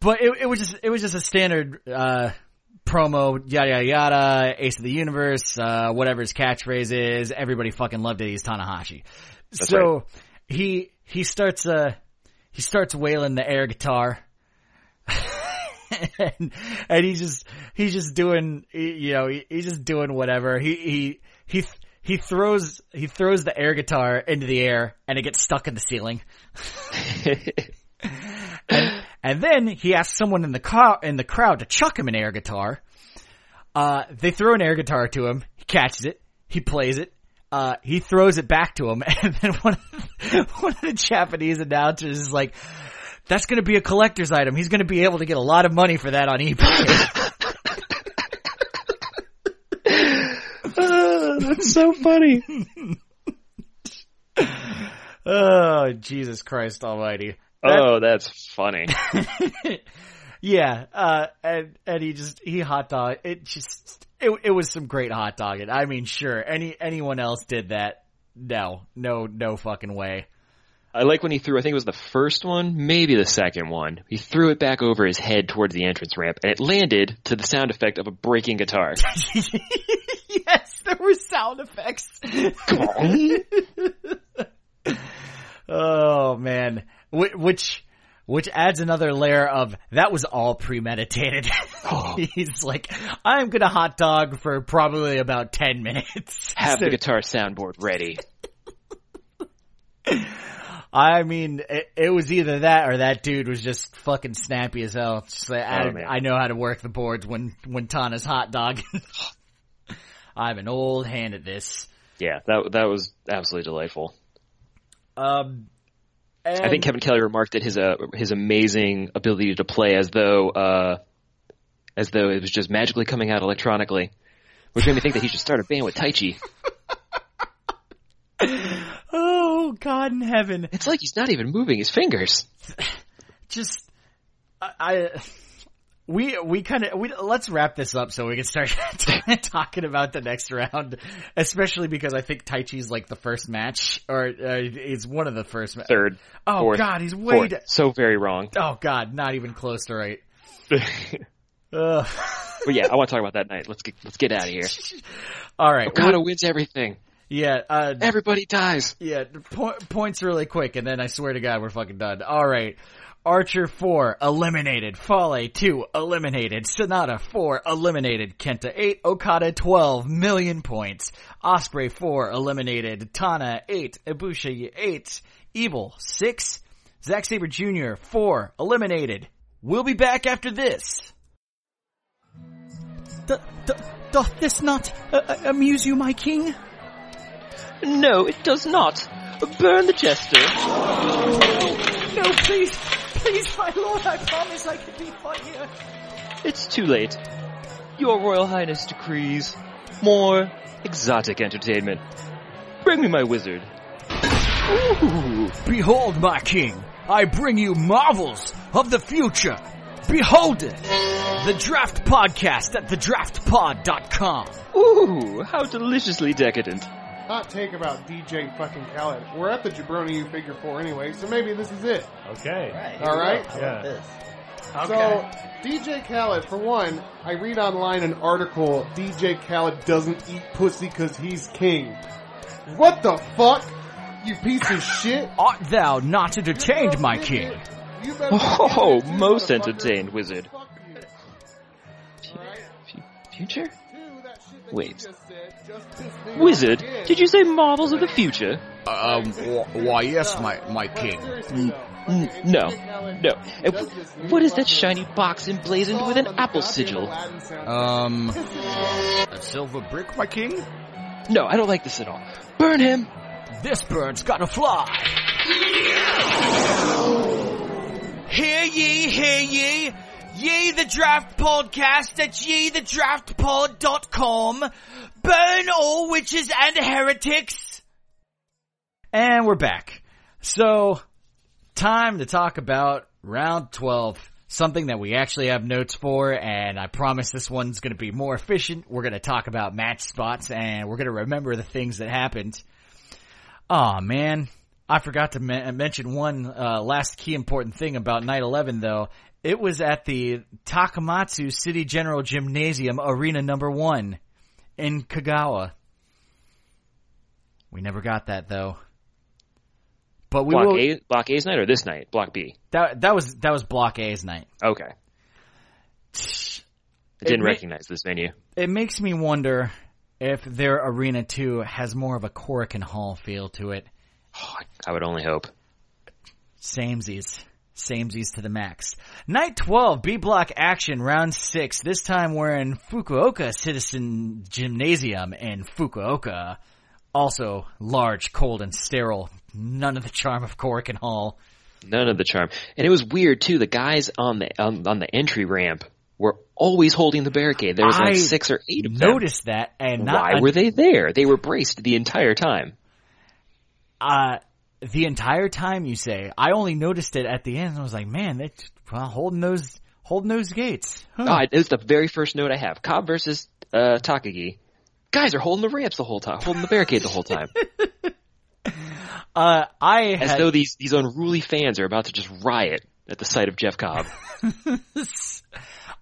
but it, it was just it was just a standard uh, promo, yada yada yada. Ace of the universe, uh, whatever his catchphrase is. Everybody fucking loved it. He's Tanahashi.
That's
so
right.
he he starts uh he starts wailing the air guitar. and, and he's just he's just doing you know he, he's just doing whatever. He he he he throws he throws the air guitar into the air and it gets stuck in the ceiling. And, and then he asks someone in the car in the crowd to chuck him an air guitar. Uh they throw an air guitar to him. He catches it. He plays it. Uh, he throws it back to him, and then one of the, one of the Japanese announcers is like, that's gonna be a collector's item. He's gonna be able to get a lot of money for that on eBay.
uh, that's so funny.
oh, Jesus Christ almighty.
oh, that's funny.
yeah, uh, and, and he just, he hot dog, it just, it, it was some great hot dogging. I mean, sure, any, anyone else did that. No, no, no fucking way.
I like when he threw, I think it was the first one, maybe the second one. He threw it back over his head towards the entrance ramp and it landed to the sound effect of a breaking guitar.
yes, there were sound effects. oh man. Which, which adds another layer of that was all premeditated.
Oh.
He's like, I'm gonna hot dog for probably about 10 minutes.
Have the guitar soundboard ready.
I mean, it, it was either that or that dude was just fucking snappy as hell. Just like, I,
Oh.
I know how to work the boards when, when Tana's hot dog. I'm an old hand at this.
Yeah, that that was absolutely delightful.
Um, and
I think Kevin Kelly remarked that his uh, his amazing ability to play as though uh, as though it was just magically coming out electronically, which made me think that he should start a band with Taichi.
oh God in heaven.
It's like he's not even moving his fingers.
just I, I we we kind of we let's wrap this up so we can start talking about the next round, especially because I think Taichi's like the first match or uh, it's one of the first. Ma-
Third,
oh
fourth,
God, he's way.
fourth.
d-
so very wrong.
oh God, not even close to right.
but yeah, I want to talk about that night. Let's get let's get out of here.
All right,
Okada wins everything.
Yeah, uh,
Everybody dies.
Yeah, po- points really quick, and then I swear to God, we're fucking done. All right. Archer 4, eliminated. Fale 2, eliminated. Sanada 4, eliminated. Kenta 8, Okada 12, million points. Ospreay 4, eliminated. Tana 8, Ibushi 8, Evil 6, Zack Sabre Jr. 4, eliminated. We'll be back after this. Doth this not uh, amuse you, my king?
No, it does not. Burn the jester.
No, please, please, my lord, I promise I can be funnier.
It's too late. Your Royal Highness decrees more exotic entertainment. Bring me my wizard. Ooh.
Behold, my king, I bring you marvels of the future. Behold it! The Draft Podcast at thedraftpod.com.
Ooh, how deliciously decadent.
Hot take about DJ fucking Khaled. We're at the Jabroni U figure four anyway, so maybe this is it.
Okay.
All right.
Yeah.
So, DJ Khaled, for one, I read online an article, DJ Khaled doesn't eat pussy cause he's king. What the fuck? You piece of shit.
Art thou not entertained,
You
my king?
you
Oh,
get
most entertained, wizard.
Fuck you. Alright?
F- future?
Two, that
Wait.
You just said just pissed me off
Wizard, did you say marvels of the future?
Um, why yes, my, my king.
Seriously,
no, no. And
Does
wh-
this new
what is that shiny box emblazoned with an apple sigil?
Um, a silver brick, my king?
No, I don't like this at all. Burn him!
This bird's gotta fly. Hear ye, hear ye, ye the draft podcast at ye the draftpod.com. Burn all witches and heretics. And we're back. So, time to talk about round 12. Something that we actually have notes for, and I promise this one's gonna be more efficient. We're gonna talk about match spots, and we're gonna remember the things that happened. Oh man, I forgot to men- mention one uh, last key important thing about Night 11 though. It was at the Takamatsu City General Gymnasium Arena Number One in Kagawa. We never got that though. But we
Block
will.
A, Block A's night or this night? Block B.
That that was that was Block A's night.
Okay. I didn't
ma-
recognize this venue.
It makes me wonder if their Arena Two has more of a Korakuen Hall feel to it.
Oh, I would only hope.
Samesies. Samesies to the max. Night 12, B block action, round 6. This time we're in Fukuoka Citizen Gymnasium in Fukuoka. Also large, cold, and sterile. None of the charm of Korakuen Hall.
None of the charm. And it was weird too. The guys on the on, on the entry ramp were always holding the barricade. There was like
I
six or eight of them.
Noticed that and not
Why were they there? They were braced the entire time.
uh, the entire time you say. I only noticed it at the end and I was like, man, they well, holding those holding those gates. Huh.
Ah, it was the very first note I have. Cobb versus uh, Takagi. Guys are holding the ramps the whole time, holding the barricade the whole time,
Uh, I
as
had,
though these these unruly fans are about to just riot at the sight of Jeff Cobb.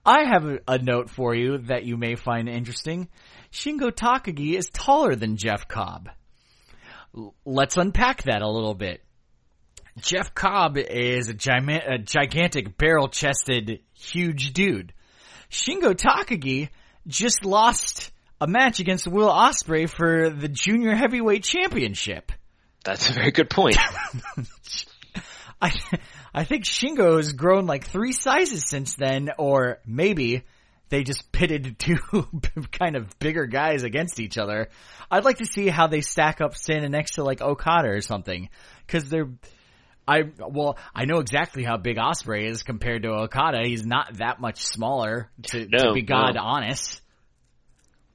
I have a, a note for you that you may find interesting. Shingo Takagi is taller than Jeff Cobb. Let's unpack that a little bit. Jeff Cobb is a, gima- a gigantic barrel-chested, huge dude. Shingo Takagi just lost a match against Will Ospreay for the junior heavyweight championship.
That's a very good point.
I I think Shingo has grown like three sizes since then, or maybe they just pitted two kind of bigger guys against each other. I'd like to see how they stack up standing next to like Okada or something, because they're. I well, I know exactly how big Ospreay is compared to Okada. He's not that much smaller, to,
No,
to be god
no.
honest.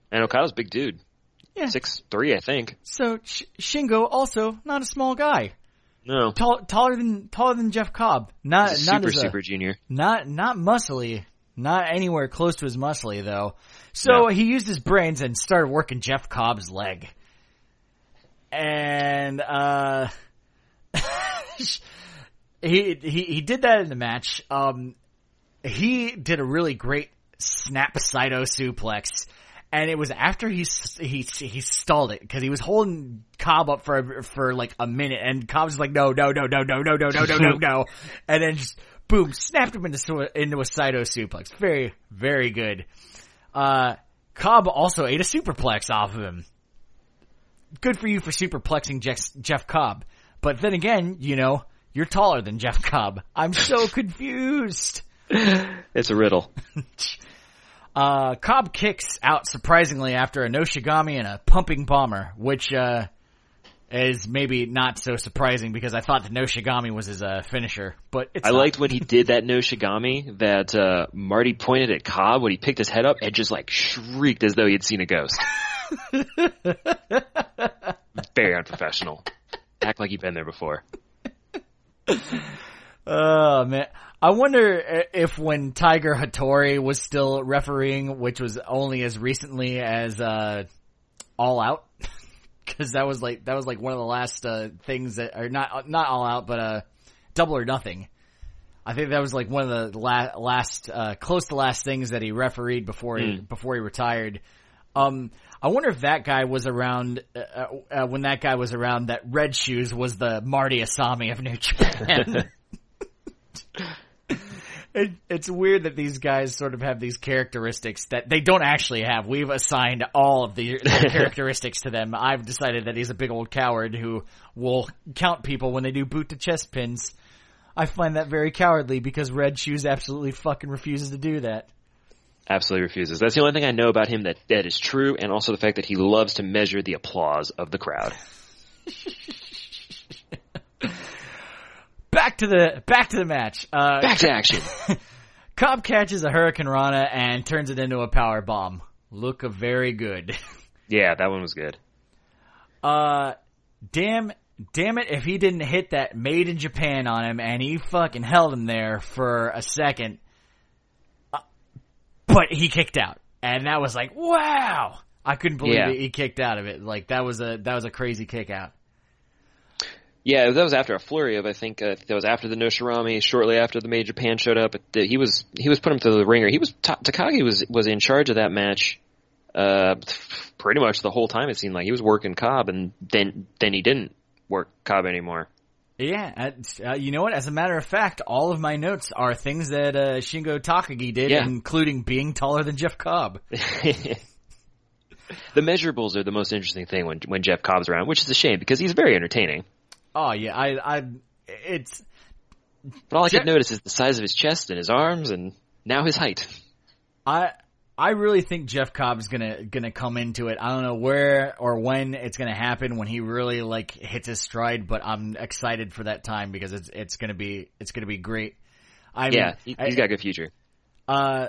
And Okada's a big dude.
Yeah.
Six three, I think.
So Sh- Shingo also not a small guy,
No.
Tall, taller than taller than Jeff Cobb. Not
He's
not
super,
a,
super junior.
Not not muscly. Not anywhere close to as muscly though. So
No.
he used his brains and started working Jeff Cobb's leg. And uh he he he did that in the match. Um he did a really great snap Saito suplex. And it was after he he he stalled it because he was holding Cobb up for for like a minute, and Cobb's like, no, no, no, no, no, no, no, no, no, no, no, and then just boom, snapped him into into a Saito suplex. Very very good. Uh, Cobb also ate a superplex off of him. Good for you for superplexing Jeff, Jeff Cobb, but then again, you know you're taller than Jeff Cobb. I'm so confused.
It's a riddle.
Uh, Cobb kicks out surprisingly after a Noshigami and a pumping bomber, which, uh, is maybe not so surprising because I thought the Noshigami was his, uh, finisher, but it's
I
not.
liked when he did that Noshigami that uh, Marty pointed at Cobb when he picked his head up and just like shrieked as though he had seen a ghost. Very unprofessional. Act like you've been there before.
Oh man. I wonder if when Tiger Hattori was still refereeing, which was only as recently as, uh, All Out, cause that was like, that was like one of the last, uh, things that, or not, not All Out, but, uh, Double or Nothing. I think that was like one of the la- last, uh, close to last things that he refereed before he, before he retired. Um, I wonder if that guy was around, uh, uh, uh, when that guy was around, that Red Shoes was the Marty Asami of New Japan. It, it's weird that these guys sort of have these characteristics that they don't actually have. We've assigned all of the their characteristics to them. I've decided that he's a big old coward who will count people when they do boot to chest pins. I find that very cowardly because Red Shoes absolutely fucking refuses to do that.
Absolutely refuses. That's the only thing I know about him that, that is true, and also the fact that he loves to measure the applause of the crowd.
Back to the back to the match. Uh,
Back to action.
Cobb catches a Hurricane Rana and turns it into a power bomb. Look a very good.
Yeah, that one was good.
Uh, damn, damn it! If he didn't hit that made in Japan on him, and he fucking held him there for a second, uh, but he kicked out, and that was like, wow! I couldn't believe
Yeah.
it. He kicked out of it. Like that was a that was a crazy kick out.
Yeah, that was after a flurry of I think uh, that was after the Noshigami, shortly after the Major Pan showed up. The, he was he was put him through the ringer. He was Takagi was was in charge of that match, uh, pretty much the whole time. It seemed like he was working Cobb, and then then he didn't work Cobb anymore.
Yeah, uh, uh, you know what? As a matter of fact, all of my notes are things that uh, Shingo Takagi did,
Yeah.
including being taller than Jeff Cobb.
the measurables are the most interesting thing when when Jeff Cobb's around, which is a shame because he's very entertaining.
Oh yeah, I, I, it's
But all I could notice is the size of his chest and his arms, and now his height.
I I really think Jeff Cobb's gonna gonna come into it. I don't know where or when it's gonna happen when he really like hits his stride, but I'm excited for that time because it's it's gonna be it's gonna be great. I mean,
Yeah, he, he's got a good future.
uh,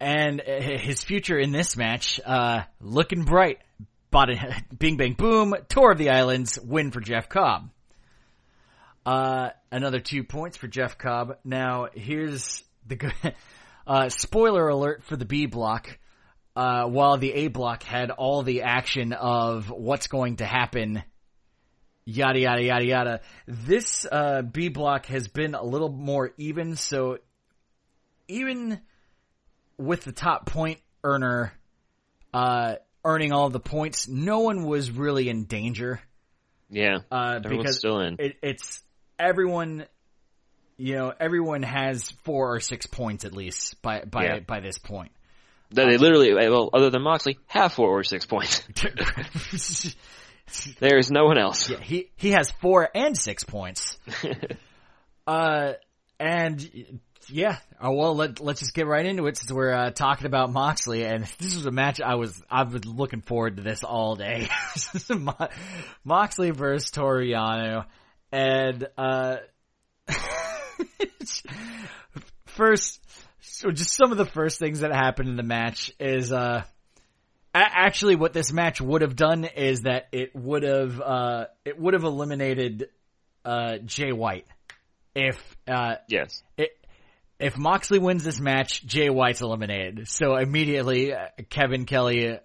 and uh, his future in this match, uh, looking bright. Bing bang boom, tour of the islands, win for Jeff Cobb. Uh, another two points for Jeff Cobb. Now, here's the good, uh, spoiler alert for the B block. Uh, while the A block had all the action of what's going to happen, yada yada yada yada. This, uh, B block has been a little more even, so even with the top point earner, uh, earning all the points, no one was really in danger.
Yeah,
Uh,
everyone's
because
still in.
it, it's everyone, you know, everyone has four or six points at least by, by,
Yeah.
by this point.
They they literally, well, other than Moxley, have four or six points. There's no one else.
Yeah, he he has four and six points. uh, and yeah, uh, well, let let's just get right into it since we're uh, talking about Moxley, and this was a match I was I've been looking forward to this all day. Mo- Moxley versus Toru Yano, and uh, first, so just some of the first things that happened in the match is uh a- actually what this match would have done is that it would have uh it would have eliminated uh Jay White if uh
Yes.
it, if Moxley wins this match, Jay White's eliminated. So immediately, uh, Kevin Kelly,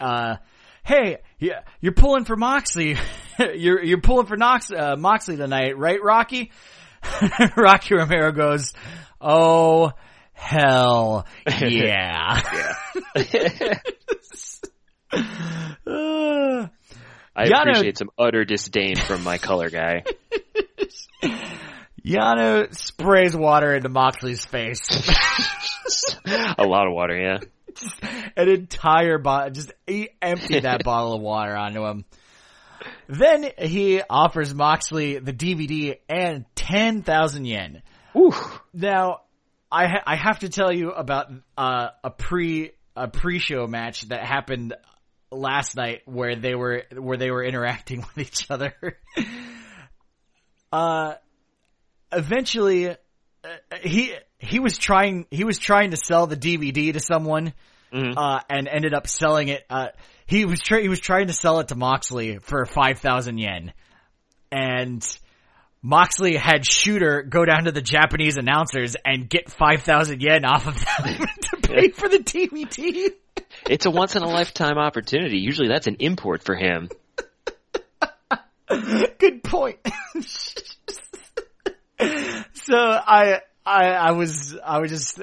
uh, hey, yeah, you're pulling for Moxley. you're you're pulling for Nox, uh, Moxley tonight, right, Rocky? Rocky Romero goes, oh hell yeah. Uh,
I
Yano-
appreciate some utter disdain from my color guy.
Yano sprays water into Moxley's face.
A lot of water, yeah.
an entire bottle, just he emptied that bottle of water onto him. Then he offers Moxley the DVD and 10,000 yen. Now, I ha- I have to tell you about uh, a pre a pre-show match that happened last night where they were where they were interacting with each other. uh eventually uh, he he was trying he was trying to sell the DVD to someone
Mhm.
uh and ended up selling it uh he was try- he was trying to sell it to Moxley for 5000 yen and Moxley had Shooter go down to the Japanese announcers and get 5,000 yen off of them to pay for the DVD.
It's a once in a lifetime opportunity. Usually that's an import for him.
Good point. so I, I, I was, I was just,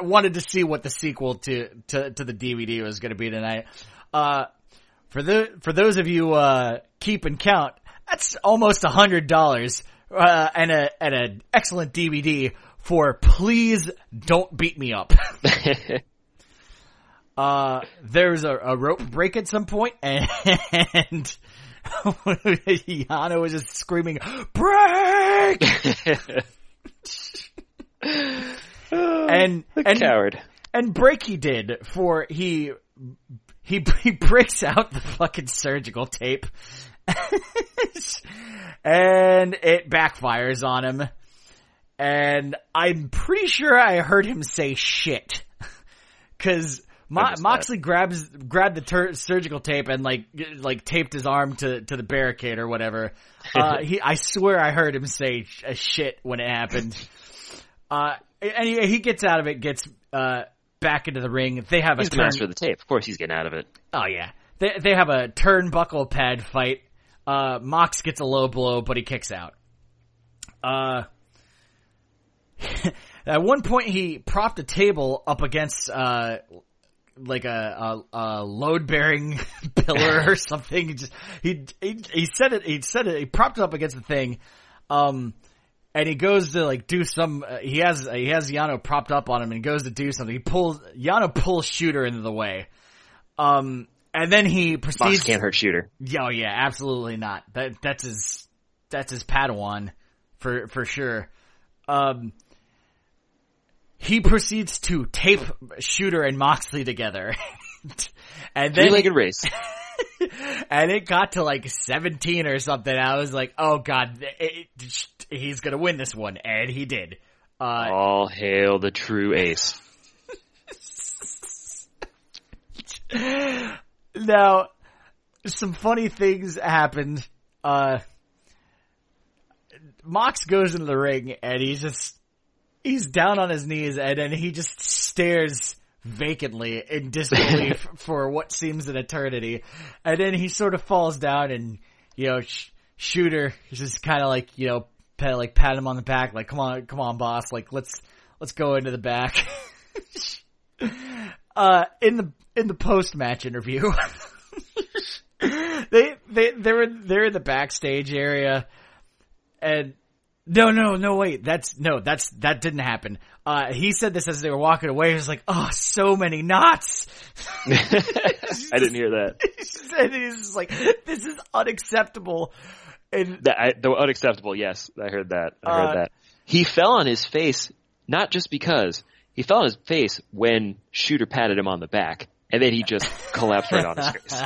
wanted to see what the sequel to, to, to the DVD was going to be tonight. Uh, for the, for those of you, uh, keeping count, that's almost a hundred dollars, uh, and a, and an excellent DVD for Please Don't Beat Me Up. uh, there's a, a rope break at some point, and Yano was just screaming, "Break!" and and
Coward.
and break he did for he he he breaks out the fucking surgical tape, and it backfires on him. And I'm pretty sure I heard him say shit. Cause Mo-. Moxley grabs, grabbed the tur- surgical tape and like, like taped his arm to, to the barricade or whatever. Uh, he, I swear I heard him say sh- a shit when it happened. Uh, and he, he gets out of it, gets, uh, back into the ring. They have
He's
a turn.
master of the tape. Of course he's getting out of it.
Oh yeah. They they have a turnbuckle pad fight. Uh Mox gets a low blow, but he kicks out. Uh at one point he propped a table up against uh like a, a, a load bearing pillar or something. He just he, he he said it. He said it. He propped it up against the thing. Um, and he goes to like do some. Uh, he has he has Yano propped up on him, and he goes to do something. He pulls Yano pulls Shooter into the way. Um, and then he
Box
proceeds.
can't hurt shooter.
Oh yeah, absolutely not. That that's his that's his Padawan for for sure. Um he proceeds to tape Shooter and Moxley together. and then
Three-legged race.
and it got to like 17 or something. I was like, "Oh god, it, it, he's going to win this one." And he did. Uh
All hail the true ace.
now some funny things happened. Uh, Mox goes into the ring and he's just, he's down on his knees and then he just stares vacantly in disbelief for what seems an eternity. And then he sort of falls down and, you know, sh- shooter is just kind of like, you know, pat, like pat him on the back, like, come on, come on, boss, like, let's, let's go into the back. uh, in the, in the post-match interview, they they they were they're in the backstage area, and No, no, no, wait. That's no, that's that didn't happen. Uh, he said this as they were walking away. He was like, "Oh, so many knots."
I didn't hear that.
he said he's just like, "This is unacceptable." And
That I, the unacceptable. Yes, I heard that. I heard
Uh,
that. He fell on his face not just because he fell on his face when Shooter patted him on the back, and then he just collapsed right on his face.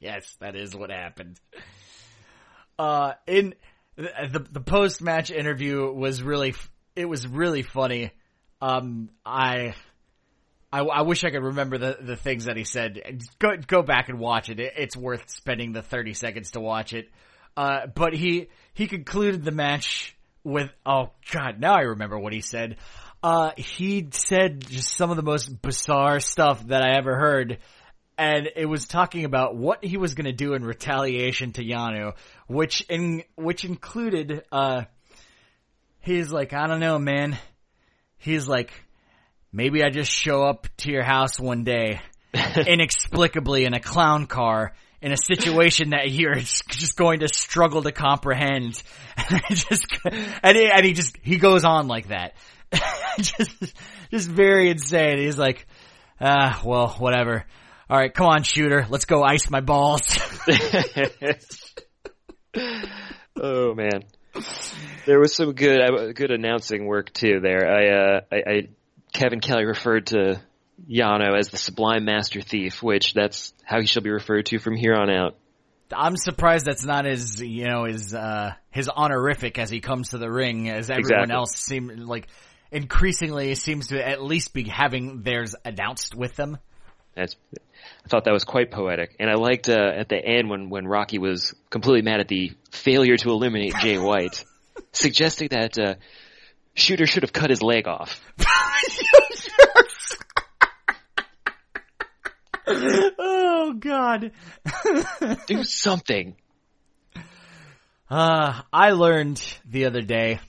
yes, that is what happened. Uh, in the the post match interview was really it was really funny. Um, I. I, I wish I could remember the, the things that he said. Go go back and watch it. it. It's worth spending the thirty seconds to watch it. Uh, but he he concluded the match with oh god now I remember what he said. Uh, he said just some of the most bizarre stuff that I ever heard, and it was talking about what he was going to do in retaliation to Yano, which in which included uh, he's like I don't know man, he's like maybe I just show up to your house one day inexplicably in a clown car in a situation that you're just going to struggle to comprehend. And just, and he, and he just, he goes on like that. just, just very insane. He's like, ah, well, whatever. All right, come on, shooter. Let's go ice my balls.
oh man, there was some good uh, good announcing work too. There, I, uh, I, I Kevin Kelly referred to Yano as the Sublime Master Thief, which that's how he shall be referred to from here on out.
I'm surprised that's not as, you know, his, uh, his honorific as he comes to the ring as everyone
Exactly.
else seem like increasingly seems to at least be having theirs announced with them.
That's, I thought that was quite poetic, and I liked uh, at the end when when Rocky was completely mad at the failure to eliminate Jay White, suggesting that uh, Shooter should have cut his leg off.
oh god.
Do something.
Uh, I learned the other day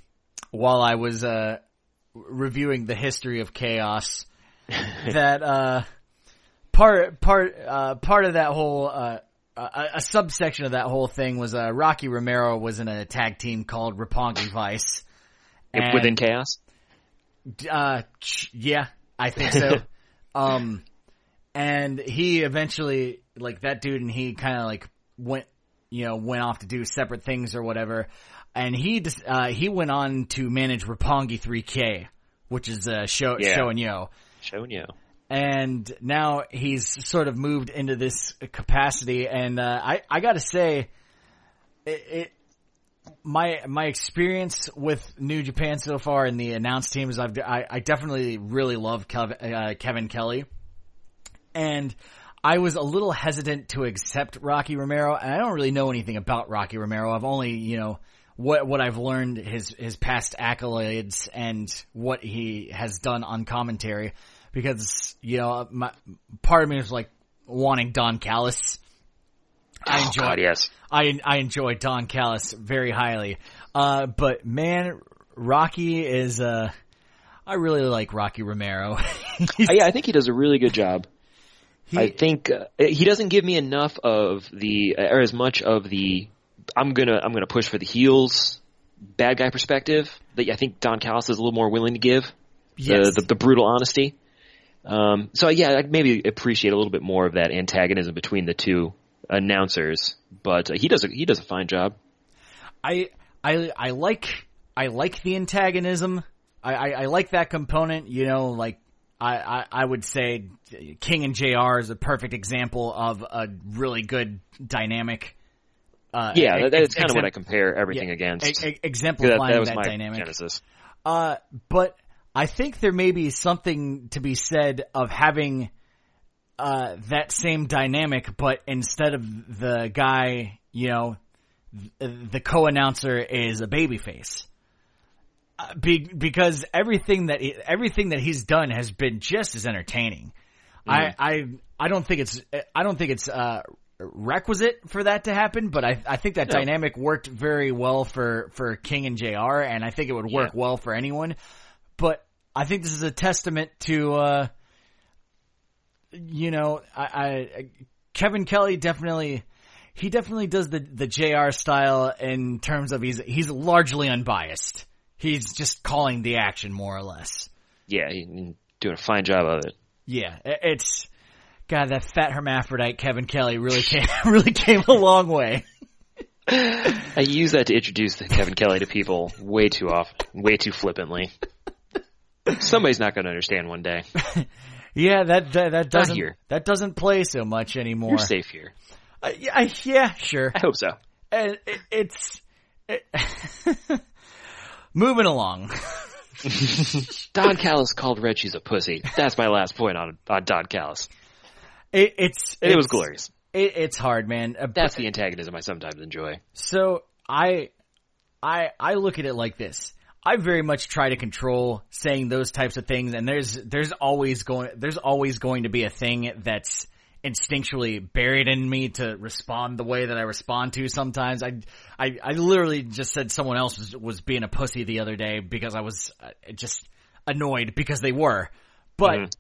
while I was, uh, reviewing the history of chaos that, uh, part, part, uh, part of that whole, uh, a, a subsection of that whole thing was, uh, Rocky Romero was in a tag team called Roppongi Vice. And-
Within chaos.
Uh, yeah, I think so. um, and he eventually, like that dude and he kind of like went, you know, went off to do separate things or whatever. And he, just, uh, he went on to manage Roppongi 3K, which is, uh, show,
Yeah.
Sho and Yoh.
Showing you.
And now he's sort of moved into this capacity. And, uh, I, I gotta say, it, it my my experience with New Japan so far in the announced teams, I've I, I definitely really love Kevin, uh, Kevin Kelly, and I was a little hesitant to accept Rocky Romero, and I don't really know anything about Rocky Romero. I've only you know what what I've learned his his past accolades and what he has done on commentary, because you know my part of me is like wanting Don Callis. I
Oh,
enjoy
God, yes.
I I enjoy Don Callis very highly. Uh, but man, Rocky is uh, I really like Rocky Romero.
Uh, yeah, I think he does a really good job.
he-
I think uh, he doesn't give me enough of the, or as much of the, I'm gonna, I'm gonna push for the heels, bad guy perspective that I think Don Callis is a little more willing to give.
yes.
The, the, the brutal honesty. Um, so yeah, I'd maybe appreciate a little bit more of that antagonism between the two announcers, but uh, he does a, he does a fine job.
I I I like I like the antagonism. I, I, I like that component. You know, like I, I I would say King and JR is a perfect example of a really good dynamic. Uh,
Yeah,
ex-
that, that's kind of what I compare everything
yeah,
against.
ex- ex-
that,
exemplifying
that
that
my
dynamic.
genesis.
Uh, but I think there may be something to be said of having uh, that same dynamic, but instead of the guy, you know, th- the co-announcer is a babyface. Uh, be, because everything that he, everything that he's done has been just as entertaining. I, I I don't think it's I don't think it's uh, requisite for that to happen, but I I think that dynamic worked very well for for King and JR and I think it would work
Yeah.
well for anyone. But I think this is a testament to uh, you know I, I Kevin Kelly definitely he definitely does the the JR style in terms of he's he's largely unbiased. He's just calling the action more or less.
Yeah, he's doing a fine job of it.
Yeah, it's God that fat hermaphrodite Kevin Kelly really came really came a long way.
I use that to introduce Kevin Kelly to people way too often, way too flippantly. Somebody's not going to understand one day.
Yeah, that that, that doesn't that doesn't play so much anymore.
You're safe here.
Uh, yeah, yeah, sure.
I hope so.
And it, it's it, moving along.
Don Callis called Reggie's a pussy. That's my last point on on Don Callis.
It, it's
And it was glorious.
It, it's hard, man. Uh,
That's the antagonism I sometimes enjoy.
So I, I, I look at it like this. I very much try to control saying those types of things, and there's there's always going there's always going to be a thing that's instinctually buried in me to respond the way that I respond to sometimes. I I, I literally just said someone else was, was being a pussy the other day because I was uh, just annoyed because they were, but
Mhm.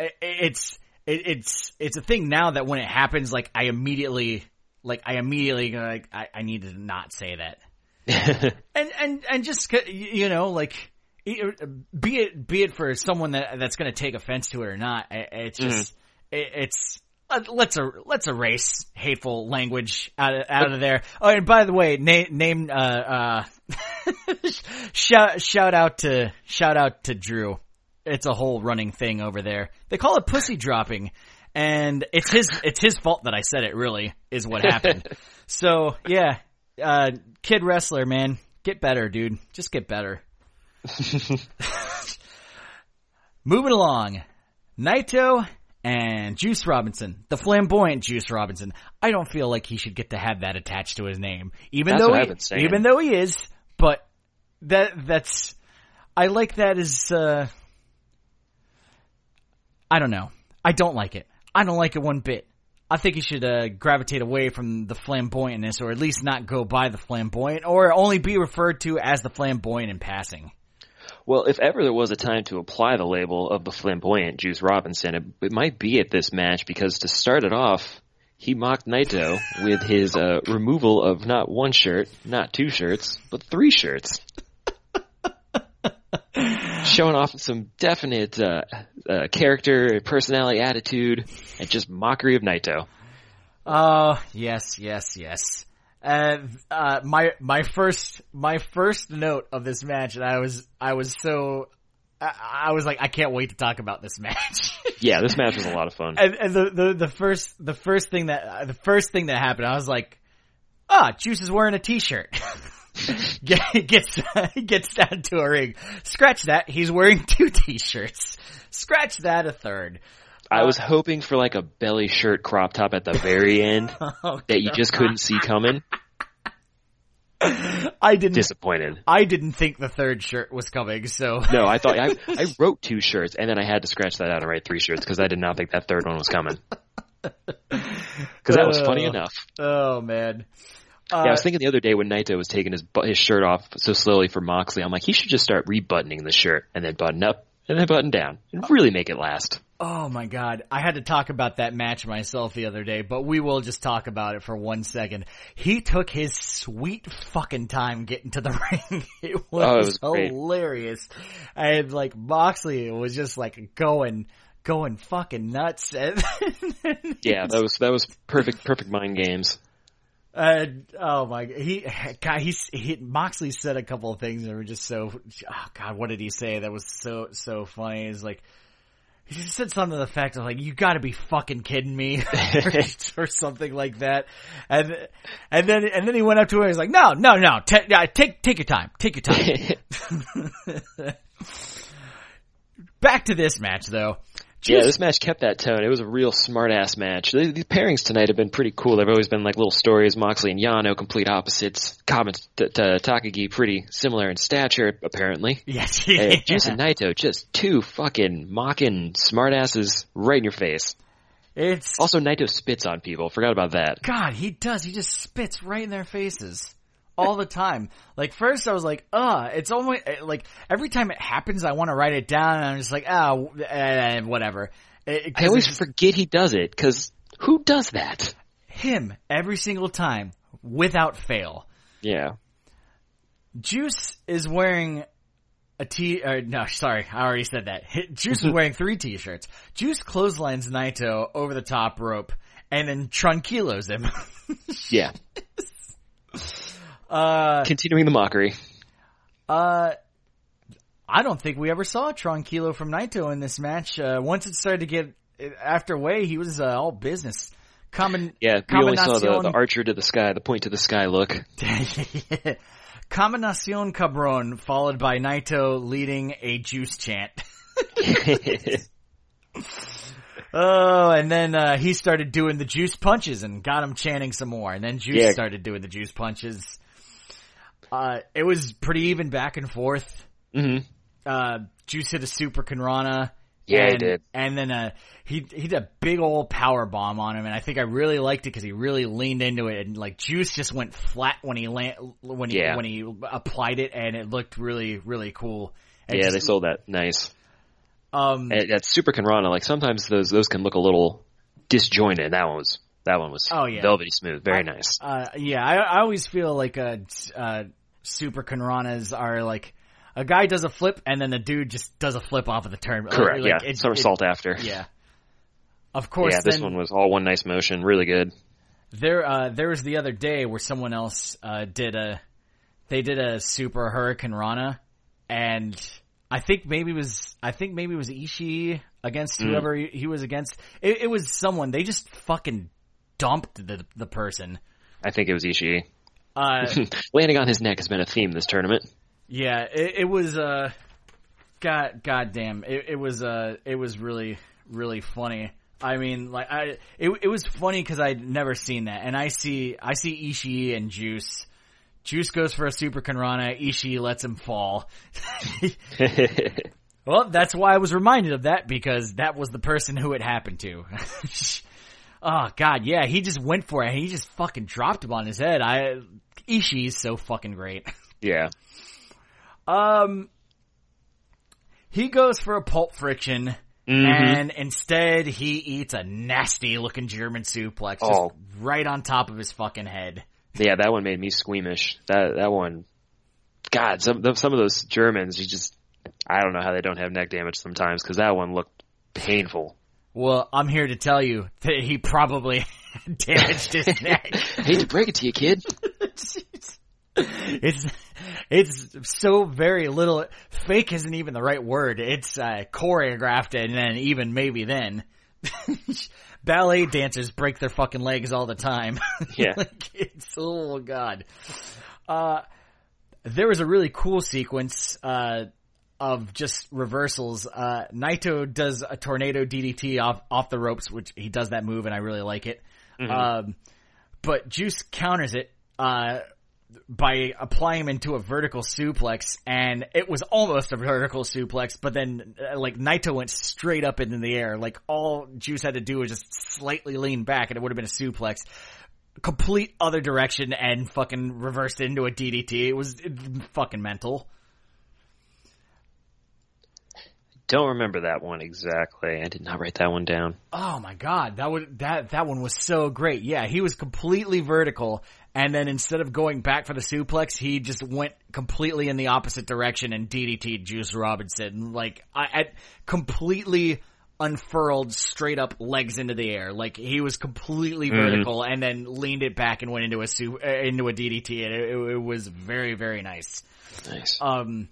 i- it's it, it's it's a thing now that when it happens, like I immediately like I immediately like I, I need to not say that, and and and just you know like e- be it be it for someone that that's going to take offense to it or not, it's just it, it's. Uh, let's er- let's erase hateful language out of, out of there. Oh, and by the way, name name uh uh shout shout out to shout out to Drew. It's a whole running thing over there. They call it pussy dropping, and it's his it's his fault that I said it. Really, is what happened. so yeah, uh, kid wrestler, man, get better, dude. Just get better. Moving along, Naito and Juice Robinson, the flamboyant Juice Robinson. I don't feel like he should get to have that attached to his name, even
That's
though he, even though he is. But that that's I like that as uh, I don't know. I don't like it. I don't like it one bit. I think he should uh, gravitate away from the flamboyantness, or at least not go by the flamboyant, or only be referred to as the flamboyant in passing.
Well, if ever there was a time to apply the label of the flamboyant Juice Robinson, it, it might be at this match because to start it off, he mocked Naito with his uh, removal of not one shirt, not two shirts, but three shirts. Showing off some definite uh, uh, character, personality, attitude, and just mockery of Naito.
Oh, yes, yes, yes. And uh, my my first my first note of this match, and I was I was so I, I was like I can't wait to talk about this match.
Yeah, this match was a lot of fun.
and, and the, the the first the first thing that the first thing that happened, I was like, ah, Juice is wearing a t-shirt. Get- gets gets down to a ring. Scratch that. He's wearing two t-shirts. Scratch that. A third.
I was hoping for like a belly shirt crop top at the very end
Oh,
that you just couldn't see coming.
I didn't.
Disappointed.
I didn't think the third shirt was coming. So
No, I thought I, I wrote two shirts and then I had to scratch that out and write three shirts because I did not think that third one was coming. Because that was funny
Uh,
enough.
Oh man. Uh,
Yeah, I was thinking the other day when Naito was taking his his shirt off so slowly for Moxley, I'm like, he should just start rebuttoning the shirt and then button up and then button down and really make it last.
Oh my god. I had to talk about that match myself the other day, but we will just talk about it for one second. He took his sweet fucking time getting to the ring. It was,
Oh, it was great.
hilarious. And like Moxley was just like going, going fucking nuts.
Yeah, that was that was perfect perfect mind games.
And oh my, he, God, he's, he, Moxley said a couple of things that were just so, oh God, what did he say? That was so, so funny. It's like, he just said something to the fact of like, you gotta be fucking kidding me, or, something like that. And, and then, and then he went up to her and he's like, no, no, no, ta- yeah, take, take your time, take your time. Back to this match though.
Yeah, this match kept that tone. It was a real smart ass match. The- These pairings tonight have been pretty cool. They've always been like little stories. Moxley and Yano, complete opposites. Cobb and T- T- Takagi, pretty similar in stature, apparently.
yes, yeah.
Juice and Naito, just two fucking mocking smartasses right in your face.
It's,
Also, Naito spits on people. Forgot about that.
God, he does. He just spits right in their faces all the time. Like first, I was like, "Uh," it's almost like every time it happens, I want to write it down, and I'm just like, "Ah, eh, whatever." It-
I always
just-
forget he does it, because who does that?
him every single time without fail.
Yeah.
Juice is wearing a t. Or no, sorry, I already said that. Juice is wearing three t-shirts. Juice clotheslines Naito over the top rope and then tranquilos him.
Yeah.
Uh,
Continuing the mockery.
uh, I don't think we ever saw Tranquilo from Naito in this match. Uh, once it started to get after way, he was uh, all business. Common,
Yeah, we only saw the, the archer to the sky, the point to the sky look.
Combinacion Cabron, followed by Naito leading a juice chant. Oh, and then uh, he started doing the juice punches and got him chanting some more. And then Juice
Yeah.
started doing the juice punches. Uh, it was pretty even back and forth.
hmm
Uh, Juice hit a super Kanrana.
Yeah, he
and,
did.
And then uh, he he did a big old power bomb on him, and I think I really liked it because he really leaned into it, and like Juice just went flat when he land when he
Yeah.
when he applied it, and it looked really really cool. And
Yeah,
just-
they sold that nice.
um
Super Kanrana, like sometimes those those can look a little disjointed. That one was that one was
Oh, yeah.
velvety smooth, very nice.
Uh, yeah, I, I always feel like a. uh, super Kanranas are like a guy does a flip and then the dude just does a flip off of the turn.
Correct.
Like,
yeah,
it-
somersault after.
it- yeah. Of course,
yeah. This
then
one was all one nice motion, really good.
there uh, there was the other day where someone else uh, did a they did a super Hurricane Rana and I think maybe it was I think maybe it was Ishii against
Mm.
whoever he, he was against. It, it was someone they just fucking dumped the the person.
I think it was Ishii.
Uh,
Landing on his neck has been a theme this tournament.
Yeah, it, it was uh, god, goddamn, it, it was uh, it was really, really funny. I mean, like I, it, it was funny because I'd never seen that, and I see, I see Ishii and Juice. Juice goes for a super Kanrana. Ishii lets him fall. well, that's why I was reminded of that because that was the person who it happened to. Oh god, yeah, he just went for it. He just fucking dropped him on his head. I Ishii's so fucking great.
yeah.
Um, he goes for a pulp friction,
Mhm.
and instead he eats a nasty looking German suplex just
Oh.
right on top of his fucking head.
Yeah, that one made me squeamish. That that one, God, some some of those Germans, you just, I don't know how they don't have neck damage sometimes because that one looked painful.
Well, I'm here to tell you that he probably damaged his neck.
I hate to break it to you, kid.
it's it's so very little. Fake isn't even the right word. It's uh, choreographed, and then even maybe then, ballet dancers break their fucking legs all the time.
Yeah.
like it's oh god. Uh, there was a really cool sequence. Uh, of just reversals. Uh, Naito does a tornado DDT off off the ropes, which he does that move, and I really like it. Um, but Juice counters it uh, by applying him into a vertical suplex, and it was almost a vertical suplex. But then, uh, like Naito went straight up into the air. Like all Juice had to do was just slightly lean back, and it would have been a suplex. Complete other direction and fucking reversed into a DDT. It was fucking mental.
Don't remember that one exactly. I did not write that one down.
Oh my god, that would that that one was so great. Yeah, he was completely vertical, and then instead of going back for the suplex, he just went completely in the opposite direction and DDT Juice Robinson, like I, I completely unfurled straight up legs into the air. Like he was completely vertical and then leaned it back and went into a su- uh, into a DDT, and it, it, it was very very nice.
Nice.
Um,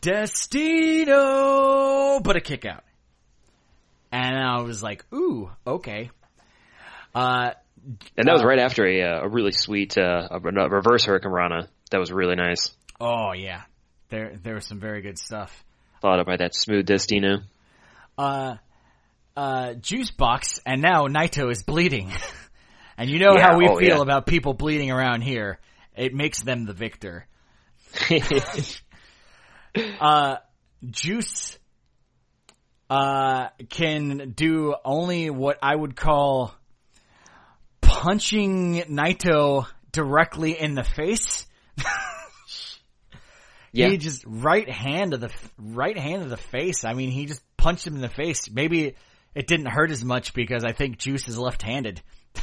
Destino, but a kick out. And I was like, ooh, okay. Uh,
and that was right after a uh, a really sweet uh, a, reverse Hurricane Rana. That was really nice.
oh yeah. There, there was some very good stuff.
Followed up by that smooth Destino.
Uh, uh, Juice Box, and now Naito is bleeding. and you know
Yeah,
how we
oh,
feel
yeah.
about people bleeding around here. It makes them the victor. uh, Juice, uh, can do only what I would call punching Naito directly in the face.
Yeah.
He just right hand of the right hand of the face. I mean, he just punched him in the face. Maybe it didn't hurt as much because I think Juice is left-handed.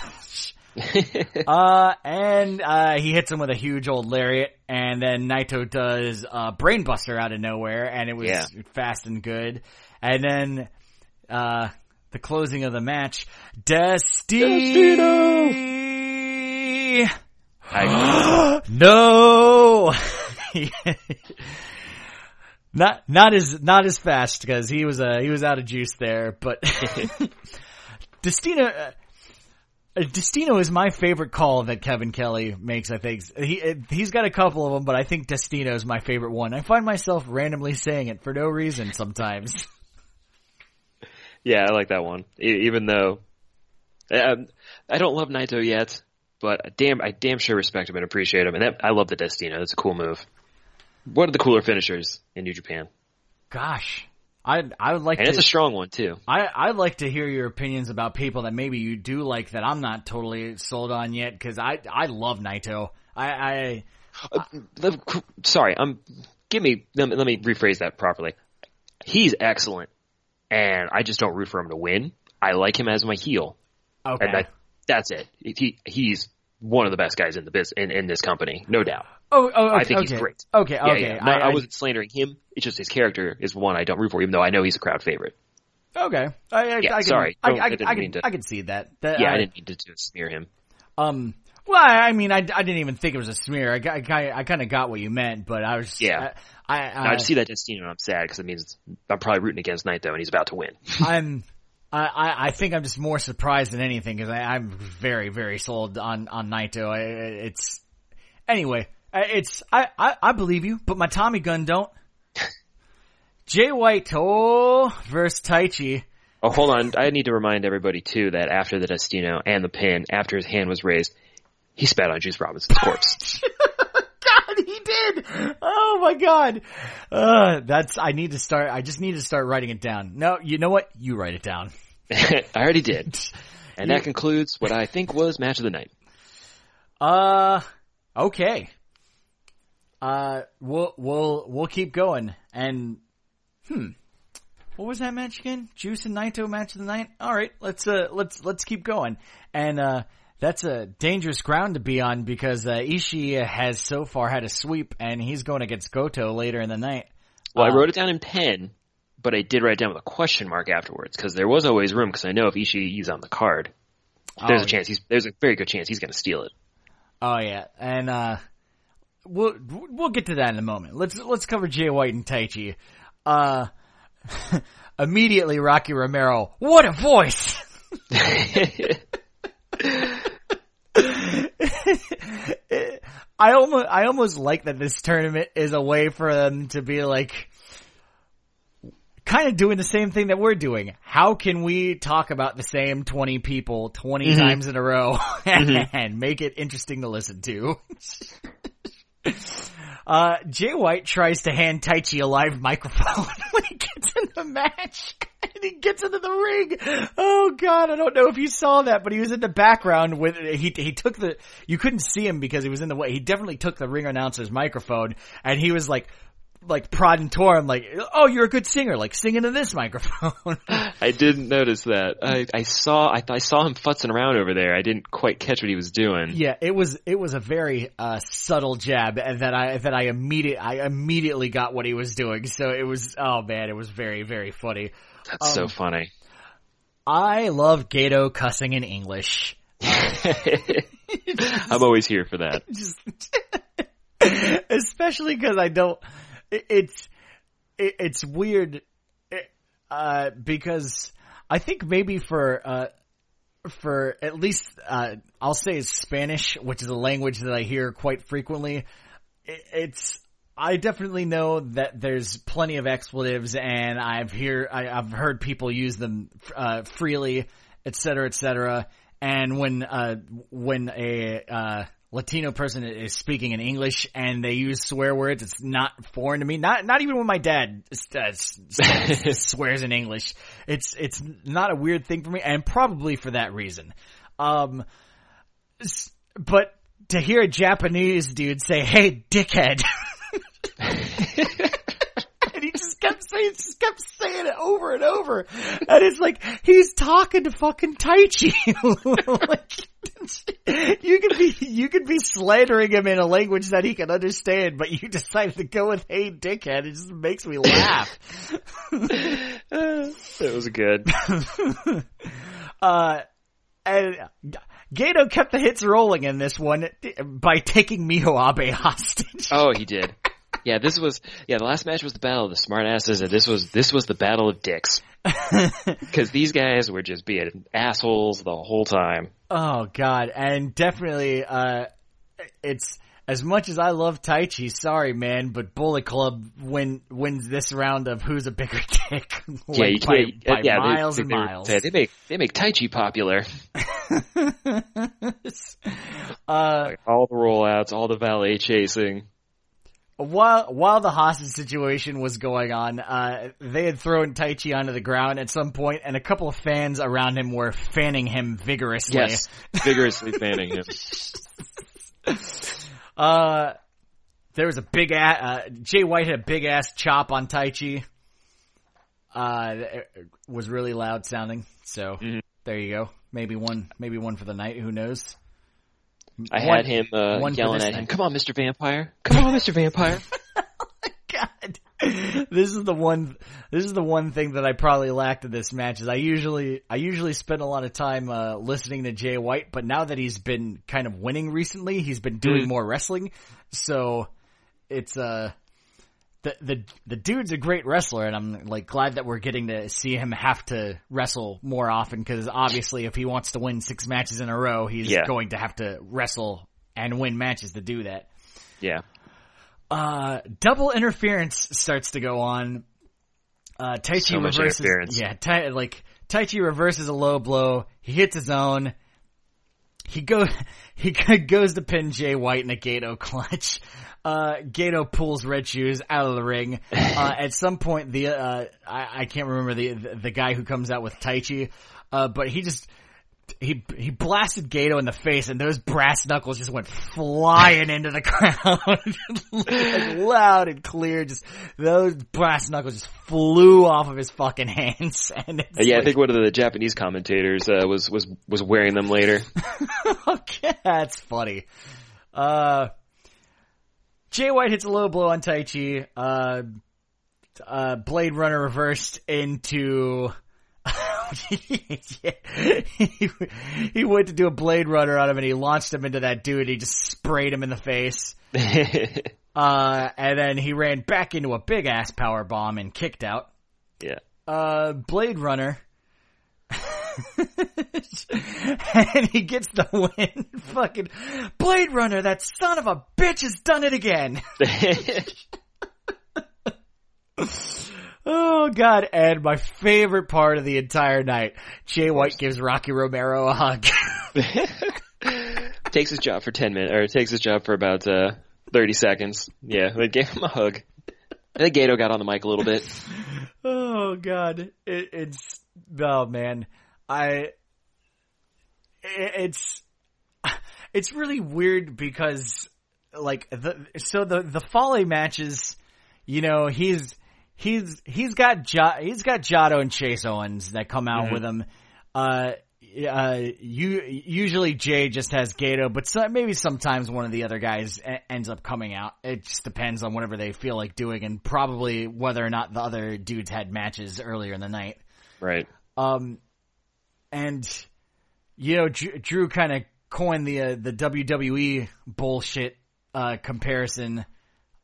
uh, and, uh, he hits him with a huge old lariat, and then Naito does, uh, Brainbuster out of nowhere, and it was
Yeah.
fast and good. And then, uh, the closing of the match, Destiny!
I,
no! not, not as, not as fast because he was, uh, he was out of juice there, but Destino, uh, Destino is my favorite call that Kevin Kelly makes. I think he he's got a couple of them, but I think Destino is my favorite one. I find myself randomly saying it for no reason sometimes.
yeah, I like that one. E- even though um, I don't love Naito yet, but I damn, I damn sure respect him and appreciate him. And that, I love the Destino. That's a cool move. What are the cooler finishers in New Japan,
Gosh, I I would like
and
to.
it's a strong one too.
I I'd like to hear your opinions about people that maybe you do like that I'm not totally sold on yet because I I love Naito. I I uh,
The- Sorry, I'm. Give me. Let me, let me rephrase that properly. He's excellent, and I just don't root for him to win. I like him as my heel,
okay.
and that, that's it. He he's one of the best guys in the biz in, in this company, no doubt.
Oh, oh okay,
I think
okay.
he's great.
Okay,
Yeah,
okay.
yeah. Not- I,
I,
wasn't slandering him. It's just his character is one I don't root for, even though I know he's a crowd favorite.
okay. I, I,
Yeah,
I can,
sorry.
I, I,
I
I, can,
to-
I can see that. that
Yeah,
I,
I didn't mean to, to smear him.
Um. Well, I, I mean, I, I didn't even think it was a smear. I, I, I kind of got what you meant, but I was.
Yeah.
I, I,
No, I just see that Destino and I'm sad because it means I'm probably rooting against Naito and he's about to win.
I'm. I, I I think I'm just more surprised than anything because I'm very very sold on on Naito. I, it's anyway. It's I, I I believe you, but my Tommy gun don't. Jay White oh versus Taichi.
Oh, hold on. I need to remind everybody too that after the Destino and the pin, after his hand was raised, he spat on Juice Robinson's corpse.
God, he did. Oh my God. Uh, that's I need to start. I just need to start writing it down. No, you know what? You write it down.
I already did. And that concludes what I think was match of the night.
Uh, okay. Uh, we'll we'll we'll keep going. And hmm, what was that match again? Juice and Naito match of the night. All right, let's uh let's let's keep going. And uh, that's a dangerous ground to be on because uh, Ishii has so far had a sweep, and he's going against Goto later in the night.
Well,
Uh,
I wrote it down in pen, but I did write down with a question mark afterwards because there was always room because I know if Ishii Ishii's on the card, there's
Oh,
a chance he's there's a very good chance he's going to steal it.
Oh yeah, and uh, we'll we'll get to that in a moment. Let's let's cover Jay White and Taichi. Uh, immediately Rocky Romero. What a voice! I almost I almost like that this tournament is a way for them to be like kind of doing the same thing that we're doing. How can we talk about the same 20 people 20 times in a row and make it interesting to listen to? Uh, Jay White tries to hand Taichi a live microphone when he gets in the match. And he gets into the ring. Oh god, I don't know if you saw that, but he was in the background with, he, he took the, you couldn't see him because he was in the way. He definitely took the ring announcer's microphone and he was like, like prod prodding Torm like, oh, you're a good singer, like sing into this microphone.
I didn't notice that. I, I saw I, I saw him futzing around over there. I didn't quite catch what he was doing.
Yeah, it was it was a very uh, subtle jab and that I that I immediate I immediately got what he was doing. So it was oh man, it was very very funny.
That's so funny.
I love Gedo cussing in English.
I'm always here for that.
Just especially cuz I don't it, it's it, it's weird uh because I think maybe for uh for at least uh I'll say Spanish, which is a language that I hear quite frequently. It, it's I definitely know that there's plenty of expletives, and I've hear I, I've heard people use them uh, freely, et cetera, et cetera. And when uh, when a uh, Latino person is speaking in English and they use swear words, it's not foreign to me. Not not even when my dad uh, swears in English. It's it's not a weird thing for me, and probably for that reason. Um, but to hear a Japanese dude say, "Hey, dickhead," and he just kept face just kept saying it over and over. And it's like, he's talking to fucking Taichi. like, you could be, you could be slandering him in a language that he can understand, but you decided to go with hey dickhead. It just makes me laugh.
That was good.
Uh, and Gedo kept the hits rolling in this one by taking Miho Abe hostage.
Oh, he did. Yeah, this was yeah. The last match was the battle of the smartasses, and this was this was the battle of dicks. Because these guys were just being assholes the whole time.
Oh god, and definitely, uh, it's as much as I love Taichi. Sorry, man, but Bullet Club win wins this round of who's a bigger dick. like,
yeah, you
by,
can't-
by
yeah, they-
miles
they,
and miles.
They, make they make Taichi popular.
uh,
All the rollouts, all the valet chasing.
While while the hostage situation was going on, uh, they had thrown Taichi onto the ground at some point, and a couple of fans around him were fanning him vigorously.
Yes, vigorously fanning him.
Uh, there was a big ass, uh, Jay White had a big ass chop on Taichi. Uh, it was really loud sounding. So
Mhm.
there you go. Maybe one, maybe one for the night. Who knows?
I
One-
had him uh, yelling at him, "Come on, Mister Vampire! Come on, Mister Vampire!"
God, this is the one. This is the one thing that I probably lacked in this match. Is I usually I usually spend a lot of time uh, listening to Jay White, but now that he's been kind of winning recently, he's been doing
Mm.
more wrestling. So it's uh the the the dude's a great wrestler, and I'm like glad that we're getting to see him have to wrestle more often because obviously, if he wants to win six matches in a row, he's
Yeah.
going to have to wrestle and win matches to do that
yeah,
uh, double interference starts to go on. Uh, Taichi
So
reverses, yeah, tai, like, Taichi reverses a low blow. He hits his own. He goes. he goes to pin Jay White in a Gedo clutch. Uh, Gedo pulls Red Shoes out of the ring. Uh, at some point, the, uh, I, I can't remember the, the, the guy who comes out with Taichi, uh, but he just, he he blasted Gedo in the face, and those brass knuckles just went flying into the crowd, like loud and clear. Just those brass knuckles just flew off of his fucking hands, and
yeah. I think one of the Japanese commentators uh, was was was wearing them later.
okay, that's funny. Uh, Jay White hits a low blow on Taichi. Uh, uh, Blade Runner reversed into. Yeah. he, he went to do a Blade Runner on him and he launched him into that dude. He just sprayed him in the face. Uh, and then he ran back into a big ass power bomb and kicked out.
yeah,
Uh, Blade Runner. and he gets the win. Fucking Blade Runner, that son of a bitch has done it again. Oh god, and my favorite part of the entire night, Jay White gives Rocky Romero a hug.
takes his job for ten minutes, or takes his job for about uh, thirty seconds. Yeah, they gave him a hug. I think Gedo got on the mic a little bit.
oh god, it, it's oh man, I it's it's really weird because like the so the the Fale matches, you know, he's he's he's got jo- he's got Jado and Chase Owens that come out with him. Uh, uh, you usually Jay just has Gedo, but so, maybe sometimes one of the other guys e- ends up coming out. It just depends on whatever they feel like doing, and probably whether or not the other dudes had matches earlier in the night.
Right.
Um, and you know, Drew, Drew kind of coined the uh, the WWE bullshit uh, comparison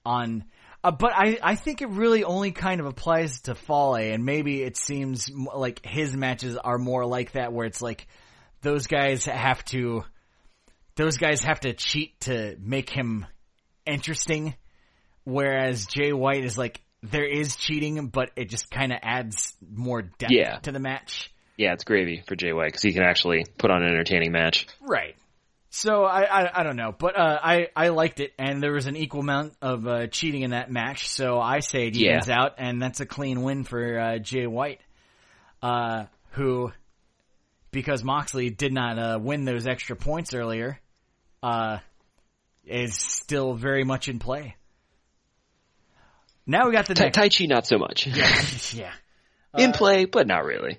on. Uh, but I, I think it really only kind of applies to Fale, and maybe it seems like his matches are more like that, where it's like those guys have to, those guys have to cheat to make him interesting, whereas Jay White is like there is cheating, but it just kind of adds more depth
Yeah.
to the match.
Yeah, it's gravy for Jay White because he can actually put on an entertaining match.
Right. So I, I I don't know, but uh, I I liked it, and there was an equal amount of uh, cheating in that match. So I say it
Yeah.
evens out, and that's a clean win for uh, Jay White, uh, who because Moxley did not uh, win those extra points earlier, uh, is still very much in play. Now we got the
Tai,
next.
Taichi, not so much.
yeah.
In play, but not really.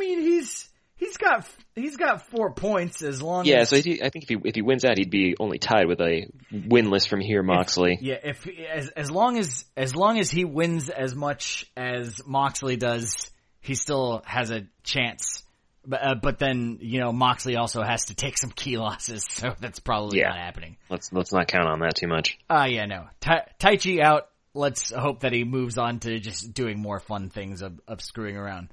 I mean, he's he's got he's got four points as long
Yeah,
as
so he, I think if he if he wins out, he'd be only tied with a winless from here Moxley.
yeah. If as as long as as long as he wins as much as Moxley does, he still has a chance. But uh, but then you know Moxley also has to take some key losses, so that's probably
Yeah.
not happening.
Let's let's not count on that too much.
Ah, yeah, no. Tai, Taichi out. Let's hope that he moves on to just doing more fun things of, of screwing around.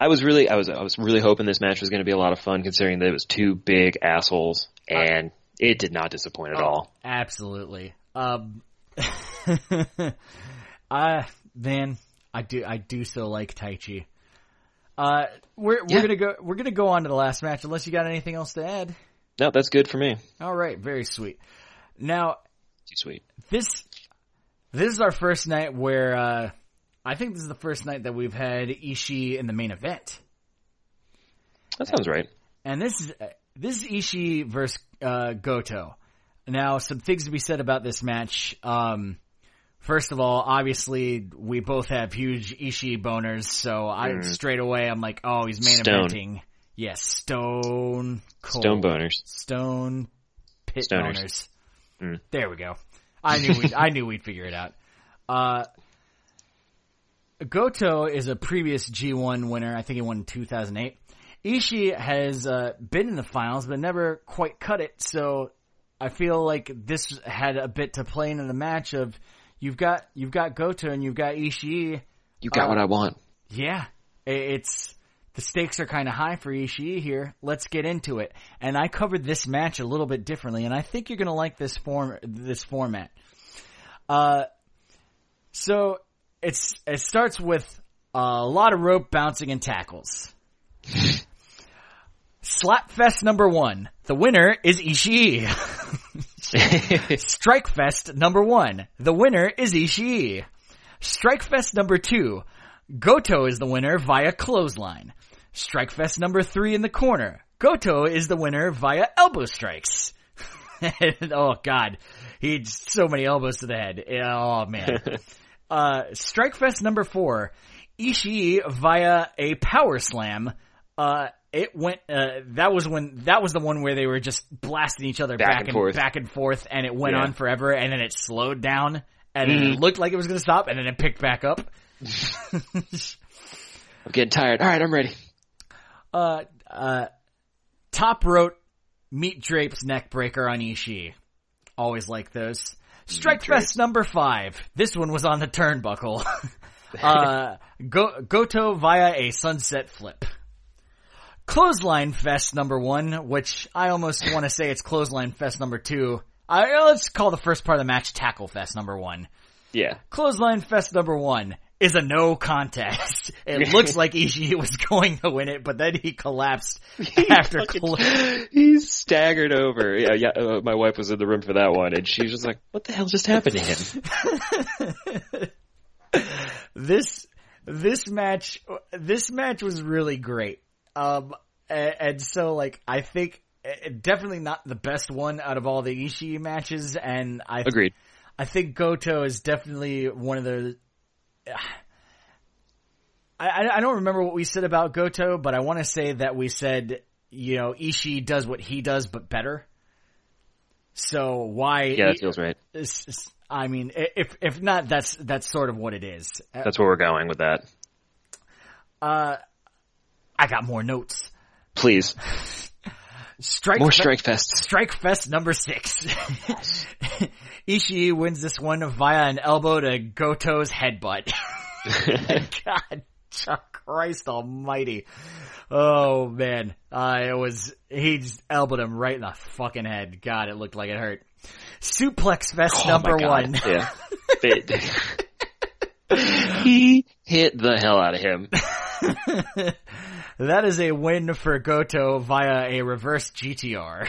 I was really I was I was really hoping this match was going to be a lot of fun, considering that it was two big assholes, and it did not disappoint at all.
Absolutely. Um, I man, I do I do so like Taichi. Uh, we're we're
Yeah.
gonna go we're gonna go on to the last match unless you got anything else to add.
No, that's good for me.
All right, very sweet. Now
Too sweet.
this this is our first night where uh, I think this is the first night that we've had Ishii in the main event.
That sounds right.
And this is this is Ishii versus uh, Goto. Now, some things to be said about this match. Um, first of all, obviously, we both have huge Ishii boners, so I straight away I'm like, oh, he's main
Mm. Stone.
eventing. Yes, Stone Cold.
Stone boners.
Stone Pit
Stoners.
boners.
Mm.
There we go. I knew we'd, I knew we'd figure it out. Uh, Goto is a previous G1 winner. I think he won in 2008. Ishii has uh, been in the finals, but never quite cut it. So I feel like this had a bit to play into the match. Of you've got you've got Goto and you've got Ishii.
You got
Uh,
what I want.
Yeah, it's the stakes are kind of high for Ishii here. Let's get into it. And I covered this match a little bit differently, and I think you're gonna like this form this format. Uh, so it's it starts with a lot of rope bouncing and tackles. Slapfest number one. The winner is Ishii. Strikefest number one. The winner is Ishii. Strikefest number two. Goto is the winner via clothesline. Strikefest number three in the corner. Goto is the winner via elbow strikes. Oh god. He had so many elbows to the head. Oh man. uh, Strikefest number four. Ishii via a power slam. Uh, it went, uh, that was when, that was the one where they were just blasting each other
Back
back,
and
and,
forth.
back and forth and it went
Yeah.
on forever and then it slowed down and
Mm-hmm.
it looked like it was gonna stop and then it picked back up.
I'm getting tired. All right, I'm ready.
uh, uh, top rope meat drapes neck breaker on Ishii. Always like those. Strike Fest number five. This one was on the turnbuckle. uh, Go- Goto via a sunset flip. Clothesline Fest number one, which I almost want to say it's Clothesline Fest number two. I, let's call the first part of the match Tackle Fest number one.
Yeah.
Clothesline Fest number one is a no contest. It looks like Ishii was going to win it, but then he collapsed after. cl-
he staggered over. Yeah, yeah. Uh, my wife was in the room for that one, and she was just like, "What the hell just happened to him?"
this this match this match was really great. Um, a- and, so like I think uh, definitely not the best one out of all the Ishii matches, and I
Agreed.
I think Goto is definitely one of the. I, I don't remember what we said about Goto, but I want to say that we said you know Ishii does what he does, but better. So why?
Yeah, that feels right.
I mean, if if not, that's that's sort of what it is. Uh,
That's where we're going with that.
Uh, I got more notes.
Please,
Strike
more
Fe-
Strike Fest.
Strike Fest number six. Ishii wins this one via an elbow to Goto's headbutt. God, Chuck Christ Almighty! Oh man, uh, it was he just elbowed him right in the fucking head. God, it looked like it hurt. Suplex Fest
Oh
number one.
Yeah. He hit the hell out of him.
That is a win for Goto via a reverse GTR.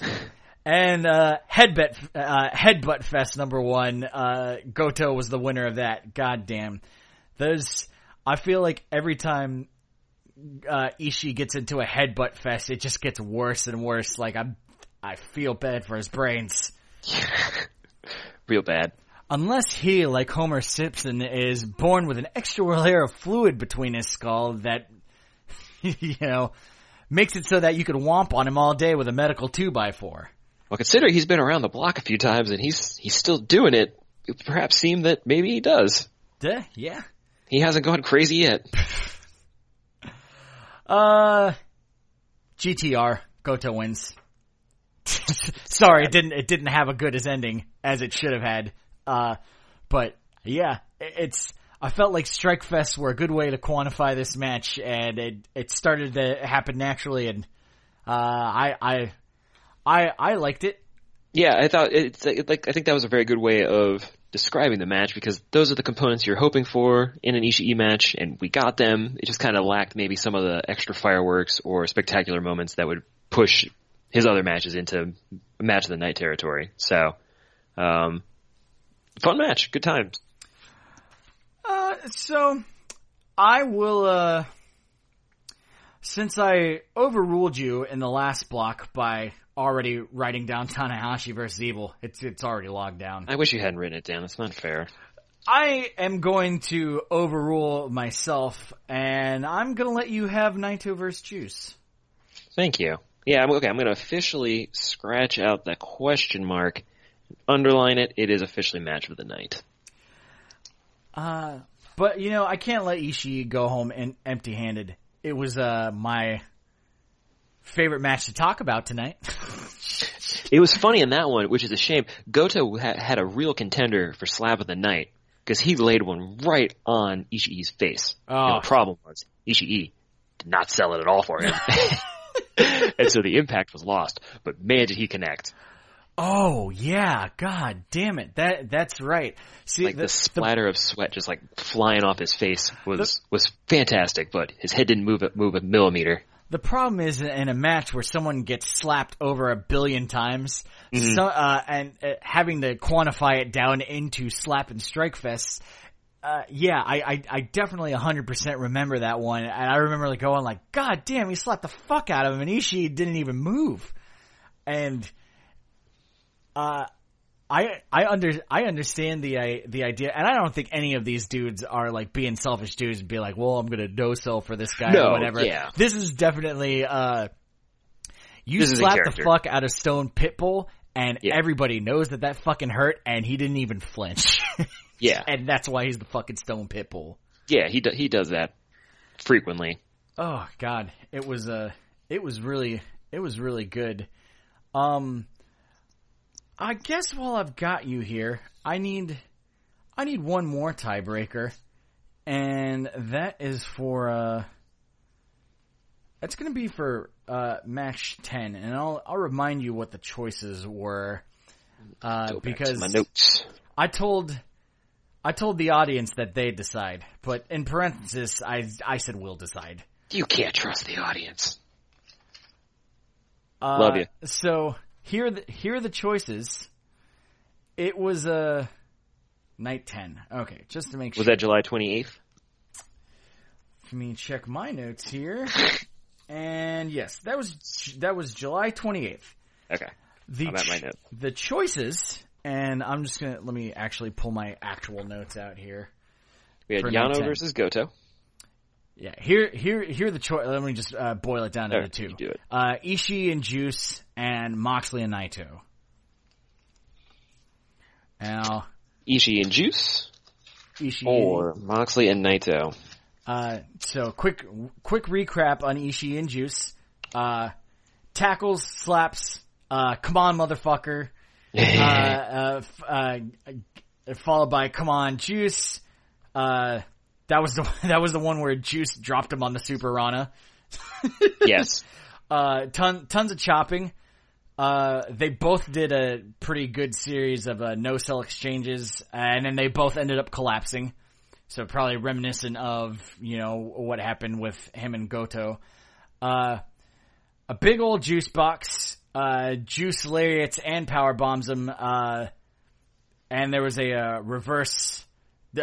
and uh, headbutt uh, headbutt fest number one. Uh, Goto was the winner of that. God damn, there's. I feel like every time uh, Ishii gets into a headbutt fest, it just gets worse and worse. Like I'm, I feel bad for his brains.
Real bad.
unless he, like Homer Simpson, is born with an extra layer of fluid between his skull that, you know, makes it so that you could womp on him all day with a medical two by four.
Well, consider he's been around the block a few times and he's he's still doing it. It would perhaps seem that maybe he does.
Duh, yeah.
He hasn't gone crazy yet.
Uh, GTR Goto wins. Sorry, it didn't it didn't have a good as ending as it should have had. Uh, but yeah, it- it's I felt like Strike Fest were a good way to quantify this match, and it it started to happen naturally, and uh, I I I I liked it.
Yeah, I thought it's like like- I think that was a very good way of describing the match because those are the components you're hoping for in an Ishii match, and we got them. It just kind of lacked maybe some of the extra fireworks or spectacular moments that would push his other matches into match of the night territory. So, um, fun match, good times.
Uh, so I will uh since I overruled you in the last block by already writing down Tanahashi versus Evil, it's it's already logged down.
I wish you hadn't written it down. It's not fair.
I am going to overrule myself, and I'm going to let you have Naito versus Juice.
Thank you. Yeah, I'm, okay. I'm going to officially scratch out that question mark, underline it. It is officially match of the night.
Uh, but you know, I can't let Ishii go home and empty-handed. It was uh my favorite match to talk about tonight.
It was funny in that one, which is a shame. Goto ha- had a real contender for slap of the night because he laid one right on Ishii's face.
Oh.
And the problem was Ishii did not sell it at all for him. and so the impact was lost. But man, did he connect.
Oh yeah, god damn it. That that's right. See
Like the, splatter of sweat just like flying off his face was, was fantastic, but his head didn't move, a- move a millimeter.
The problem is in a match where someone gets slapped over a billion times, so, uh, and uh, having to quantify it down into slap and strike fests. Uh, yeah, I, I, I definitely 100% remember that one, and I remember like going like, God damn, he slapped the fuck out of him, and Ishii didn't even move, and uh, I I under I understand the I, the idea, and I don't think any of these dudes are like being selfish dudes and be like, well, I'm gonna no sell for this guy
No,
or whatever.
yeah.
This is definitely uh, you
This
slapped the fuck out of Stone Pitbull, and
Yeah.
everybody knows that that fucking hurt, and he didn't even flinch,
Yeah.
and that's why he's the fucking Stone Pitbull.
Yeah, he, do, he does that frequently.
Oh God, it was uh it was really it was really good. Um I guess while I've got you here, I need I need one more tiebreaker. And that is for uh that's going to be for uh match 10 and I'll I'll remind you what the choices were uh
Go back to
because
my notes.
I told I told the audience that they decide, but in parenthesis I I said we'll decide.
You can't trust the audience.
Uh,
Love you.
So here, are the, here are the choices. It was a uh, night ten. Okay, just to make sure.
Was that July 28th?
Let me check my notes here. and yes, that was that was July twenty eighth.
Okay.
The
I'm at my
the choices, and I'm just gonna let me actually pull my actual notes out here.
We had Yano versus Goto.
Yeah, here, here, here are the choice. Let me just uh, boil it down to the two.
do it.
Uh, Ishii and Juice, and Moxley and Naito. Now,
Ishii and Juice,
Ishii.
or Moxley and Naito.
Uh, so quick, quick recap on Ishii and Juice. Uh, tackles, slaps, uh, come on motherfucker. uh, uh, f- uh, uh, followed by come on Juice. That was the, that was the one where Juice dropped him on the Super Rana.
yes.
Uh, ton, tons of chopping. Uh, they both did a pretty good series of uh, no sell exchanges, and then they both ended up collapsing. So probably reminiscent of you know what happened with him and Goto. Uh, a big old juice box, uh, juice lariats and power bombs him. Uh, and there was a uh, reverse.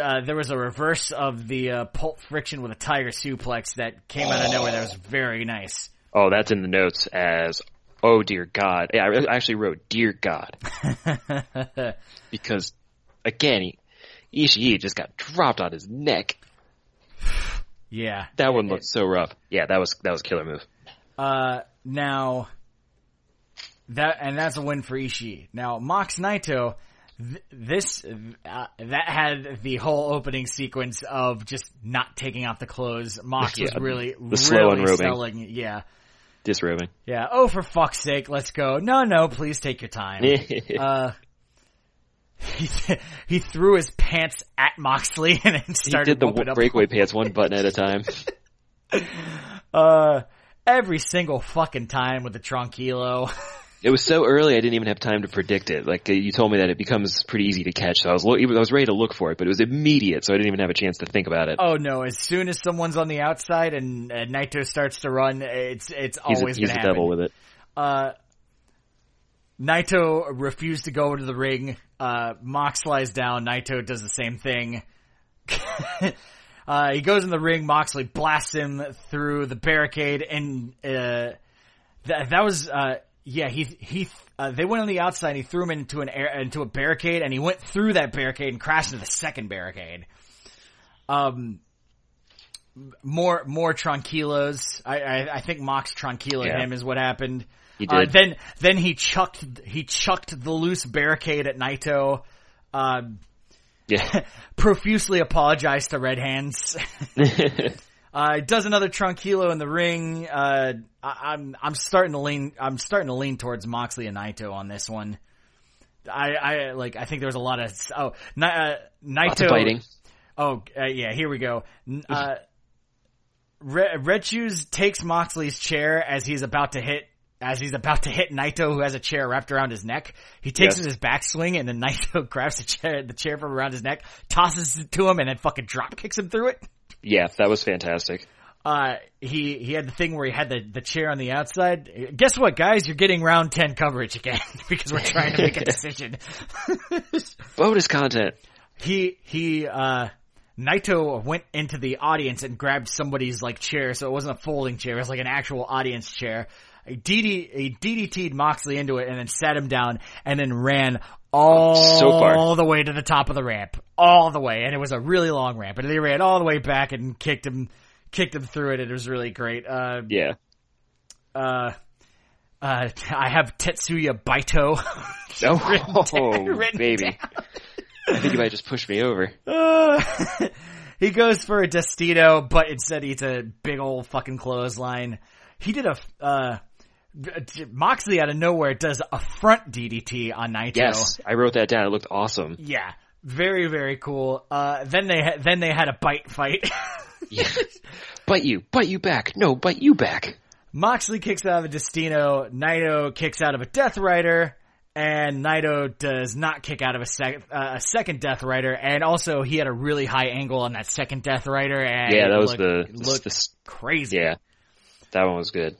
Uh, there was a reverse of the uh, pulp friction with a tiger suplex that came out of nowhere. That was very nice.
Oh, that's in the notes as, oh dear God. Yeah, I actually wrote, dear God. because again, he, Ishii just got dropped on his neck.
Yeah.
That one looked so rough. Yeah, that was that was a killer move.
Uh, now that and that's a win for Ishii. Now Mox Naito, th- this uh, that had the whole opening sequence of just not taking off the clothes. Mox was
Yeah,
really
the slow
really
unrobing.
selling. Yeah,
Disrobing.
yeah. Oh, for fuck's sake, let's go. No, no, please take your time. uh, he he threw his pants at Moxley and then started.
he did the
up
breakaway pants one button at a time.
Uh, every single fucking time with the Tranquilo.
It was so early, I didn't even have time to predict it. Like you told me that it becomes pretty easy to catch, so I was lo- I was ready to look for it, but it was immediate, so I didn't even have a chance to think about it.
oh no! As soon as someone's on the outside and uh, Naito starts to run, it's it's
he's a,
always
he's
gonna
a
happen.
devil with it.
Uh, Naito refused to go into the ring. Uh, Mox lies down. Naito does the same thing. uh, he goes in the ring. Moxley blasts him through the barricade, and uh, that that was uh, yeah. He he uh, they went on the outside. and He threw him into an air into a barricade, and he went through that barricade and crashed into the second barricade. Um. More more tranquilos. I I, I think Mox tranquilo
Yeah.
him is what happened.
He
Uh,
did.
then then he chucked he chucked the loose barricade at Naito. Uh,
yeah.
profusely apologized to Red Hands. uh, does another Tranquilo in the ring. Uh, I, I'm I'm starting to lean I'm starting to lean towards Moxley and Naito on this one. I, I like I think there was a lot of oh Ni- uh, Naito
biting.
Oh, uh, yeah, here we go. Uh, Shoes takes Moxley's chair as he's about to hit, as he's about to hit Naito, who has a chair wrapped around his neck. He takes
Yes.
his backswing, and then Naito grabs the chair, the chair from around his neck, tosses it to him, and then fucking drop kicks him through it.
Yeah, that was fantastic.
Uh, he, he had the thing where he had the, the chair on the outside. Guess what, guys? You're getting round 10 coverage again, because we're trying to make a decision.
Bonus content.
he he uh Naito went into the audience and grabbed somebody's like chair, so it wasn't a folding chair, it was like an actual audience chair. He, DD, he DDT'd Moxley into it and then sat him down and then ran all
So far.
the way to the top of the ramp. All the way. And it was a really long ramp. And they ran all the way back and kicked him, kicked him through it. It was really great. Uh,
Yeah.
uh, uh, I have Tetsuya Baito.
Oh,
written
baby. I think you might just push me over.
Uh, he goes for a Destino, but instead eats a big old fucking clothesline. He did a, uh, Moxley out of nowhere does a front DDT on Naito.
Yes, I wrote that down. It looked awesome.
Yeah. Very, very cool. Uh, then they, ha- then they had a bite fight.
Yeah. bite you, bite you back. No, bite you back.
Moxley kicks out of a Destino, Naito kicks out of a Death Rider, and Naito does not kick out of a, sec- uh, a second Death Rider, and also he had a really high angle on that second Death Rider, and
Yeah, that was
looked,
the,
it looked
the,
crazy.
yeah. That one was good.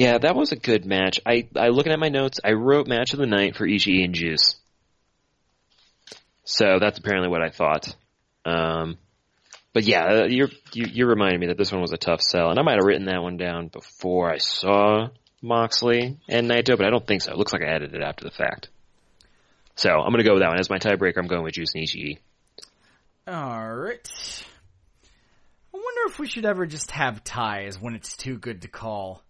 Yeah, that was a good match. I, I looking at my notes, I wrote match of the night for Ishii and Juice. So that's apparently what I thought. Um, but yeah, uh, you're, you, you're reminding me that this one was a tough sell, and I might have written that one down before I saw Moxley and Naito, but I don't think so. It looks like I added it after the fact. So I'm gonna go with that one as my tiebreaker. I'm going with Juice and Ishii.
Alright. I wonder if we should ever just have ties when it's too good to call.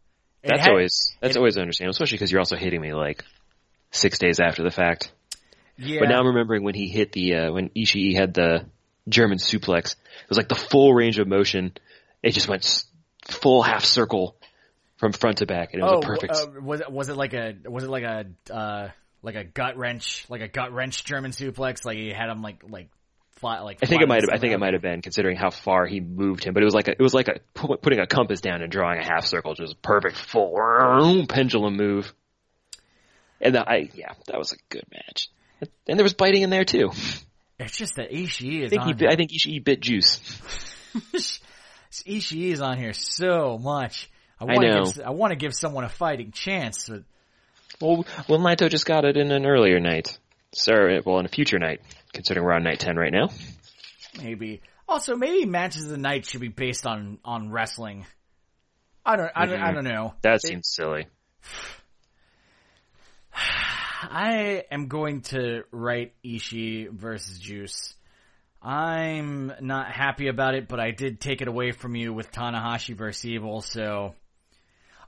That's
had-
always that's always understandable, especially because you're also hitting me like six days after the fact.
yeah.
But now I'm remembering when he hit the uh, when Ishii had the German suplex. It was like the full range of motion. It just went full half circle from front to back, and it was
oh,
a perfect.
uh, was it was it like a was it like a uh like a gut wrench like a gut wrench German suplex like he had him like like fly like
I think it might have. I think it might have been considering how far he moved him, but it was like a, it was like a putting a compass down and drawing a half circle, just a perfect full pendulum move. And that, I yeah, that was a good match. And there was biting in there too.
It's just that Ishii
I
is
think he bit, I think Ishii bit juice.
Ishii is on here so much. I
I
want
know.
to give I want to give someone a fighting chance, but
Well, well, Naito just got it in an earlier night. Sorry, well, in a future night, considering we're on night 10 right now.
maybe also maybe matches of the night should be based on on wrestling. I don't I don't, I mm-hmm. don't know.
That seems silly.
I am going to write Ishii versus Juice. I'm not happy about it, but I did take it away from you with Tanahashi versus Evil, so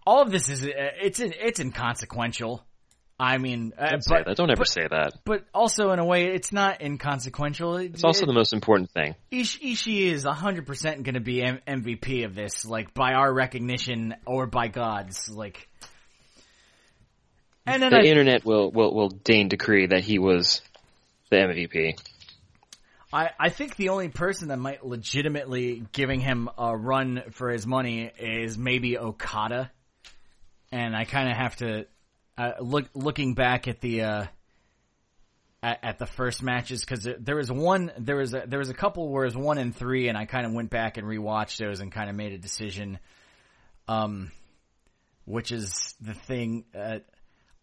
all of this is uh, it's it's inconsequential. I mean, uh,
Don't say
but
that. Don't ever
but,
say that.
but also in a way, it's not inconsequential. It-
It's also
it-
the most important thing.
Ish- Ishii is 100% going to be M- MVP of this, like by our recognition or by God's, like. And then
The
I,
internet will, will, will deign decree that he was the MVP.
I, I think the only person that might legitimately giving him a run for his money is maybe Okada. And I kind of have to, uh, look, looking back at the, uh, at, at the first matches, cause there, there was one, there was a, there was a couple where it was one and three and I kind of went back and rewatched those and kind of made a decision, um, which is the thing, uh,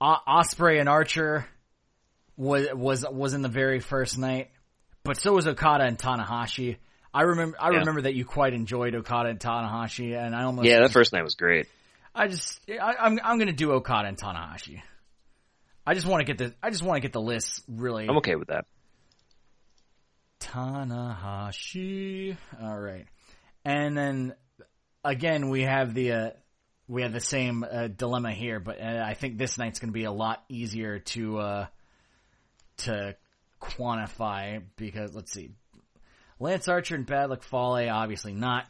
Ospreay and Archer was, was, was in the very first night but so was Okada and Tanahashi. I remember, I
Yeah.
remember that you quite enjoyed Okada and Tanahashi, and I almost,
Yeah, that first night was great.
I just, I, I'm, I'm gonna do Okada and Tanahashi. I just want to get the, I just want to get the list really.
I'm okay with that.
Tanahashi. All right, and then again we have the, uh, we have the same uh, dilemma here, but uh, I think this night's gonna be a lot easier to, uh, to quantify because let's see, Lance Archer and Bad Luck Fale, obviously not.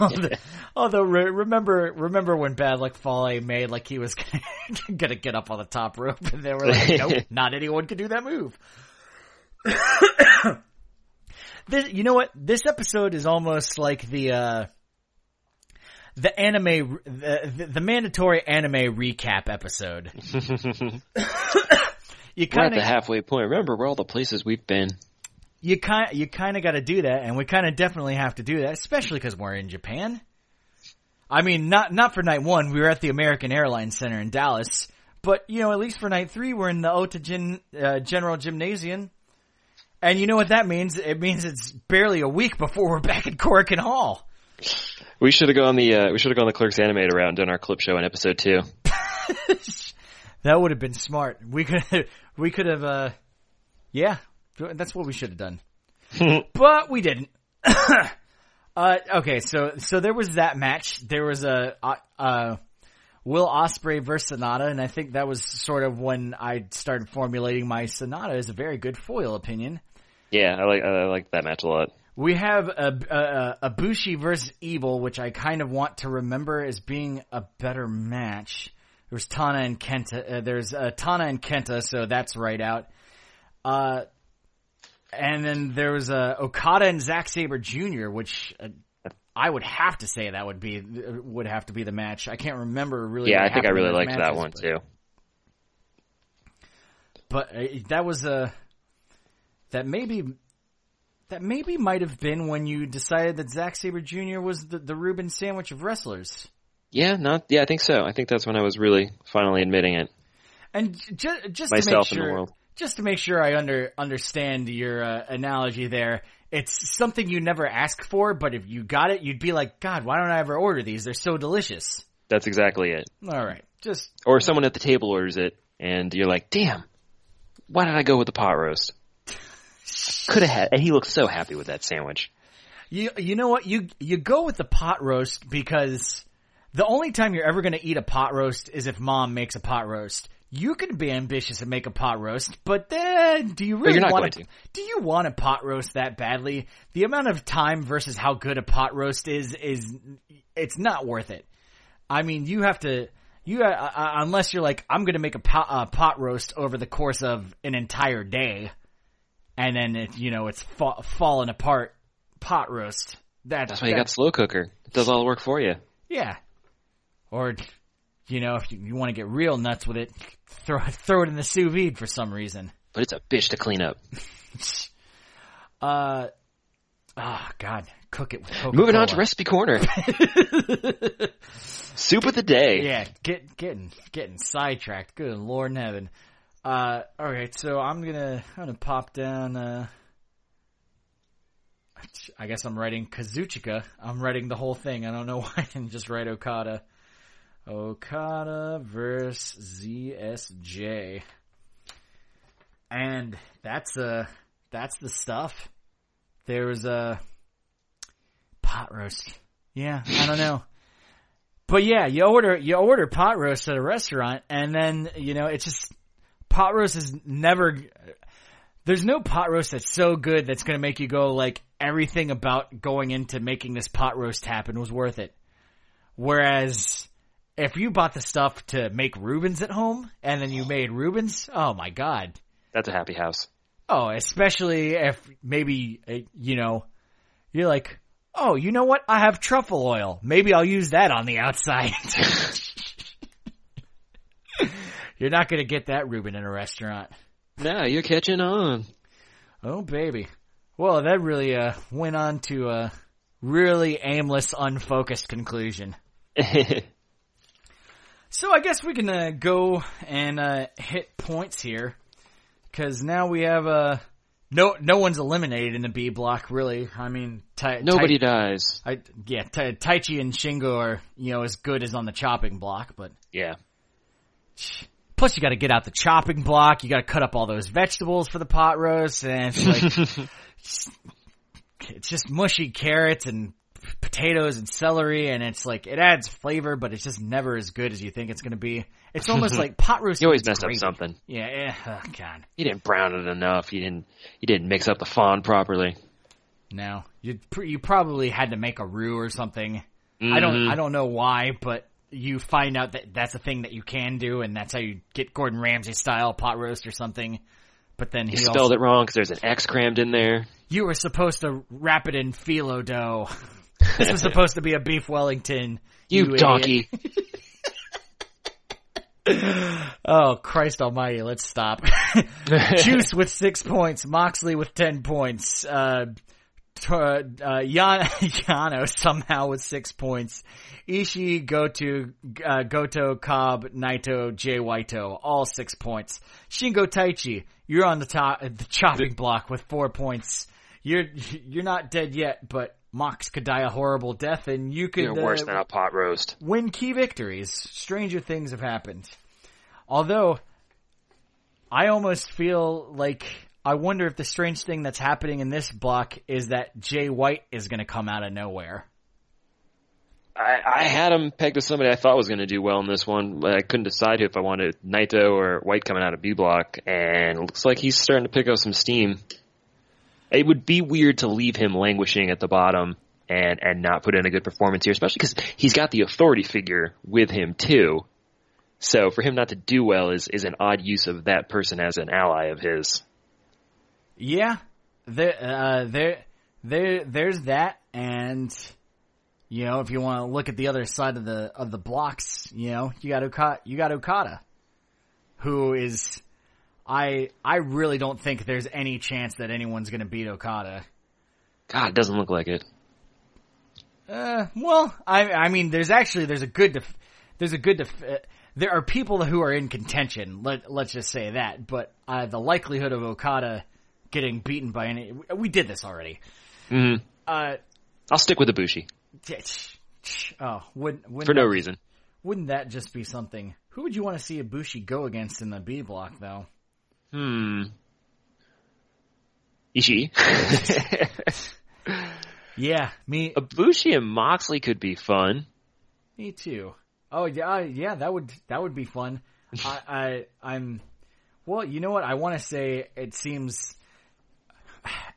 Although, although re- remember, remember when Bad Luck Fale made like he was gonna get up on the top rope, and they were like, "Nope, not anyone can do that move." this, you know what? This episode is almost like the uh, the anime, the, the, the mandatory anime recap episode. you kind
the
of
halfway point. Remember, we're all the places we've been.
You kind you kind of got to do that, and we kind of definitely have to do that, especially because we're in Japan. I mean, not not for night one. We were at the American Airlines Center in Dallas, but you know, at least for night three, we're in the Ota uh, General Gymnasium. And you know what that means? It means it's barely a week before we're back at Korakuen Hall.
We should have gone the uh, we should have gone the Clerks animator route and done our clip show in episode two.
That would have been smart. We could we could have uh yeah, that's what we should have done. but we didn't. uh okay, so so there was that match. There was a uh, Will Ospreay versus Sanada, and I think that was sort of when I started formulating my Sanada as a very good foil opinion.
Yeah, I like I like that match a lot.
We have a, a, Ibushi versus Evil, which I kind of want to remember as being a better match. There's Tana and Kenta. Uh, there's uh, Tana and Kenta, so that's right out. Uh, and then there was uh, Okada and Zack Sabre Jr., which uh, I would have to say that would be would have to be the match. I can't remember really.
Yeah, I think I really liked that one
but-
too.
but uh, that was a that maybe that maybe might have been when you decided that Zack Sabre Jr. was the, the Reuben sandwich of wrestlers.
Yeah, not yeah, I think so. I think that's when I was really finally admitting it.
And j- just
Myself
to
in the world.
Just to make sure I under understand your uh, analogy there, it's something you never ask for, but if you got it, you'd be like, God, why don't I ever order these? They're so delicious.
That's exactly it.
All right, just
Or someone at the table orders it, and you're like, "Damn, why did I go with the pot roast?" Could have had, and he looked so happy with that sandwich.
You you know what you you go with the pot roast because the only time you're ever going to eat a pot roast is if mom makes a pot roast. You can be ambitious and make a pot roast, but then do you really want
to.
Do you want a pot roast that badly? The amount of time versus how good a pot roast is is it's not worth it. I mean, you have to you uh, uh, unless you're like I'm going to make a pot, uh, pot roast over the course of an entire day, and then it, you know it's fa- falling apart. Pot roast. That,
That's why you got slow cooker. It does all the work for you.
yeah. Or, you know, if you, you want to get real nuts with it, throw throw it in the sous vide for some reason.
But it's a bitch to clean up.
Uh, oh God, cook it with Coca-Cola.
Moving on to recipe corner. Soup of the day.
Yeah, get getting getting sidetracked. Good Lord in heaven. Uh, all right, so I'm gonna I'm gonna pop down. Uh, I guess I'm writing Kazuchika. I'm writing the whole thing. I don't know why I didn't just write Okada. Okada versus ZSJ. and that's uh that's the stuff. There's a pot roast. Yeah, I don't know. But yeah, you order you order pot roast at a restaurant, and then you know it's just pot roast is never. There's no pot roast that's so good that's going to make you go like everything about going into making this pot roast happen was worth it. Whereas if you bought the stuff to make Rubens at home and then you made Rubens, oh my god.
That's a happy house.
Oh, especially if maybe, uh, you know, you're like, oh, you know what? I have truffle oil. Maybe I'll use that on the outside. you're not going to get that Reuben in a restaurant.
Nah, you're catching on.
Oh, baby. Well, that really uh, went on to a really aimless, unfocused conclusion. so I guess we can uh, go and uh, hit points here because now we have uh, no no one's eliminated in the B block. Really, I mean, tai,
Nobody
tai,
dies.
I, yeah, tai, Taichi and Shingo are you know as good as on the chopping block, but
Yeah.
Plus, you got to get out the chopping block. You got to cut up all those vegetables for the pot roast, and it's like it's just mushy carrots and potatoes and celery, and it's like it adds flavor, but it's just never as good as you think it's going to be. It's almost like pot roast.
You always messed up something.
Yeah, eh, oh god,
You didn't brown it enough. You didn't. You didn't mix up the fond properly.
no, you you probably had to make a roux or something. I don't
Mhm.
I don't know why, but you find out that that's a thing that you can do, and that's how you get Gordon Ramsay style pot roast or something. But then
You
he
spelled
also,
it wrong because there's an X crammed in there.
you were supposed to wrap it in phyllo dough. this was supposed to be a beef Wellington.
You,
idiot.
donkey.
Oh Christ Almighty! Let's stop. Juice with six points. Moxley with ten points. Uh, uh, Yan- Yano somehow with six points. Ishii, Goto, uh, Goto, Cobb, Naito, Jay White, all six points. Shingo Taichi, you're on the top, the chopping block with four points. You're you're not dead yet, but Mox could die a horrible death, and you could
You're worse
uh,
than a pot roast.
win key victories. Stranger things have happened. Although, I almost feel like I wonder if the strange thing that's happening in this block is that Jay White is going to come out of nowhere.
I, I had him pegged as somebody I thought was going to do well in this one, but I couldn't decide who if I wanted Naito or White coming out of B block, and it looks like he's starting to pick up some steam. It would be weird to leave him languishing at the bottom and and not put in a good performance here, especially because he's got the authority figure with him too. So for him not to do well is is an odd use of that person as an ally of his.
Yeah, there, uh, there, there, there's that, and you know, if you want to look at the other side of the of the blocks, you know, you got Okada, you got Okada, who is, I, I really don't think there's any chance that anyone's going to beat Okada.
God, it doesn't look like it.
Uh, well, I, I mean, there's actually there's a good, def- there's a good, def- uh, there are people who are in contention. Let let's just say that, but uh, the likelihood of Okada getting beaten by any, we did this already.
hmm
Uh,
I'll stick with Ibushi
oh, wouldn't, wouldn't
for no
that-
reason.
Wouldn't that just be something? Who would you want to see Ibushi go against in the B block, though?
Hmm. Ishii.
Yeah, me,
Ibushi and Moxley could be fun.
me too. Oh yeah, uh, yeah, that would that would be fun. I, I I'm, well, you know what? I want to say it seems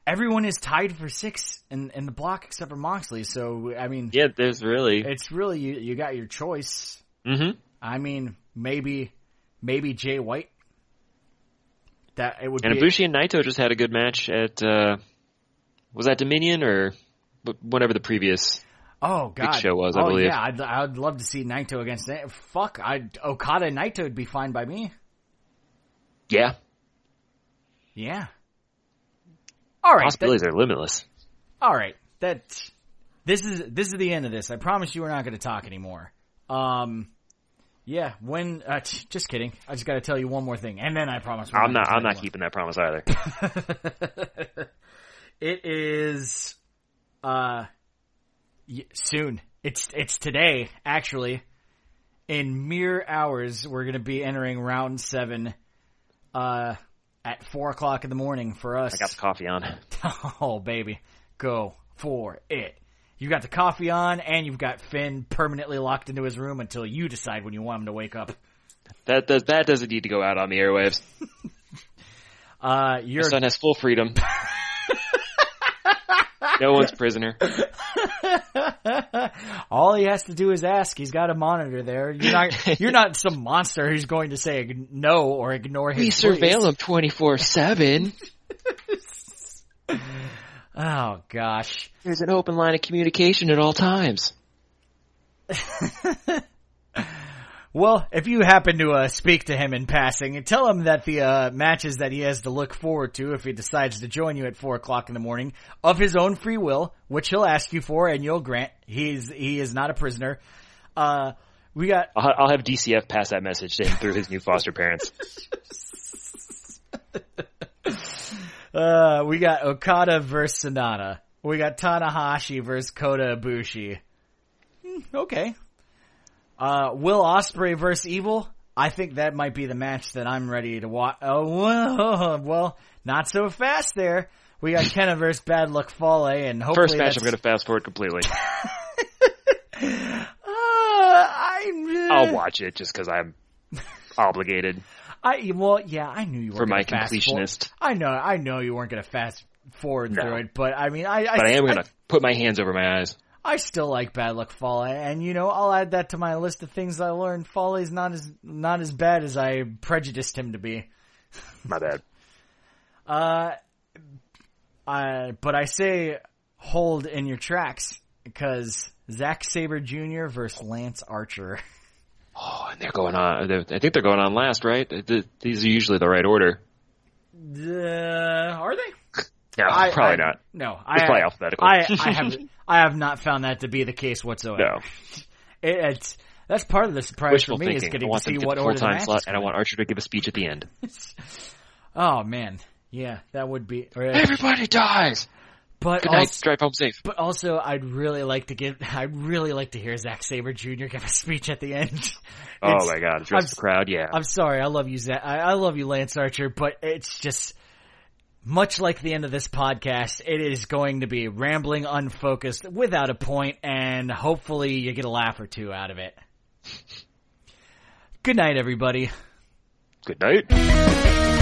everyone is tied for six in in the block except for Moxley. So I mean,
Yeah, there's really.
it's really you you got your choice.
hmm
I mean, maybe maybe Jay White. That it would
And
be
Ibushi and Naito just had a good match at, uh, was that Dominion or whatever the previous?
Oh God!
Show was, I
oh
believe.
yeah, I'd, I'd love to see Naito against that. Fuck, I Okada and Naito would be fine by me.
Yeah.
Yeah. All right.
Possibilities are limitless.
all right. That this is this is the end of this. I promise you, we're not going to talk anymore. Um. Yeah. When? Uh, just kidding. I just got to tell you one more thing, and then I promise.
I'm not, I'm not
talk
keeping that promise either.
it is. Uh. Soon. It's it's today actually. In mere hours, we're going to be entering round seven. Uh, at four o'clock in the morning for us.
I got the coffee on.
oh baby, go for it. You got the coffee on, and you've got Finn permanently locked into his room until you decide when you want him to wake up.
That does that doesn't need to go out on the airwaves.
Uh,
My
you're
son has full freedom. no one's prisoner.
all he has to do is ask. He's got a monitor there. You're not you're not some monster who's going to say no or ignore him.
We surveil him twenty four seven.
Oh gosh.
There's an open line of communication at all times.
Well, if you happen to uh, speak to him in passing and tell him that the uh, matches that he has to look forward to if he decides to join you at four o'clock in the morning of his own free will, which he'll ask you for and you'll grant, he's he is not a prisoner. Uh, we got
I'll, I'll have DCF pass that message to him through his new foster parents.
uh, we got Okada versus Sanada. We got Tanahashi versus Kota Ibushi. Hmm, okay. Uh, Will Ospreay versus Evil. I think that might be the match that I'm ready to watch. Oh, well, not so fast there. We got Kenta versus Bad Luck Fale, and hopefully
First match,
that's-
I'm going to fast forward completely.
Uh, I,
I'll watch it just because I'm obligated
I well, yeah, I knew you were
for my
fast
completionist.
I know, I know you weren't gonna fast forward
No.
through it, but I mean, I, I,
But I am going to put my hands over my eyes.
I still like Bad Luck Fale, and you know, I'll add that to my list of things I learned. Fale's not as not as bad as I prejudiced him to be.
My bad.
Uh, I, but I say hold in your tracks because Zack Sabre Jr. versus Lance Archer.
Oh, and they're going on. they're- I think they're going on last, right? These are usually the right order.
Uh, are they?
No,
I-
probably
I-
not.
No,
It's
I
probably alphabetical.
I, I have I have not found that to be the case whatsoever.
No.
It, it's that's part of the surprise
Wishful
for me is
thinking. I
getting to
want them
see
to get
what
the
order the
full-time
match
slot, and I want Archer to give a speech at the end.
Oh man, yeah, that would be. or-
Everybody dies.
But
Good night.
also,
Drive home safe.
but also, I'd really like to give. I'd really like to hear Zack Sabre Jr. give a speech at the end.
Oh my god, address
I'm-
the crowd. Yeah.
I'm sorry, I love you, Zack. I, I love you, Lance Archer, but it's just much like the end of this podcast. It is going to be rambling, unfocused, without a point, and hopefully you get a laugh or two out of it. Good night, everybody.
Good night.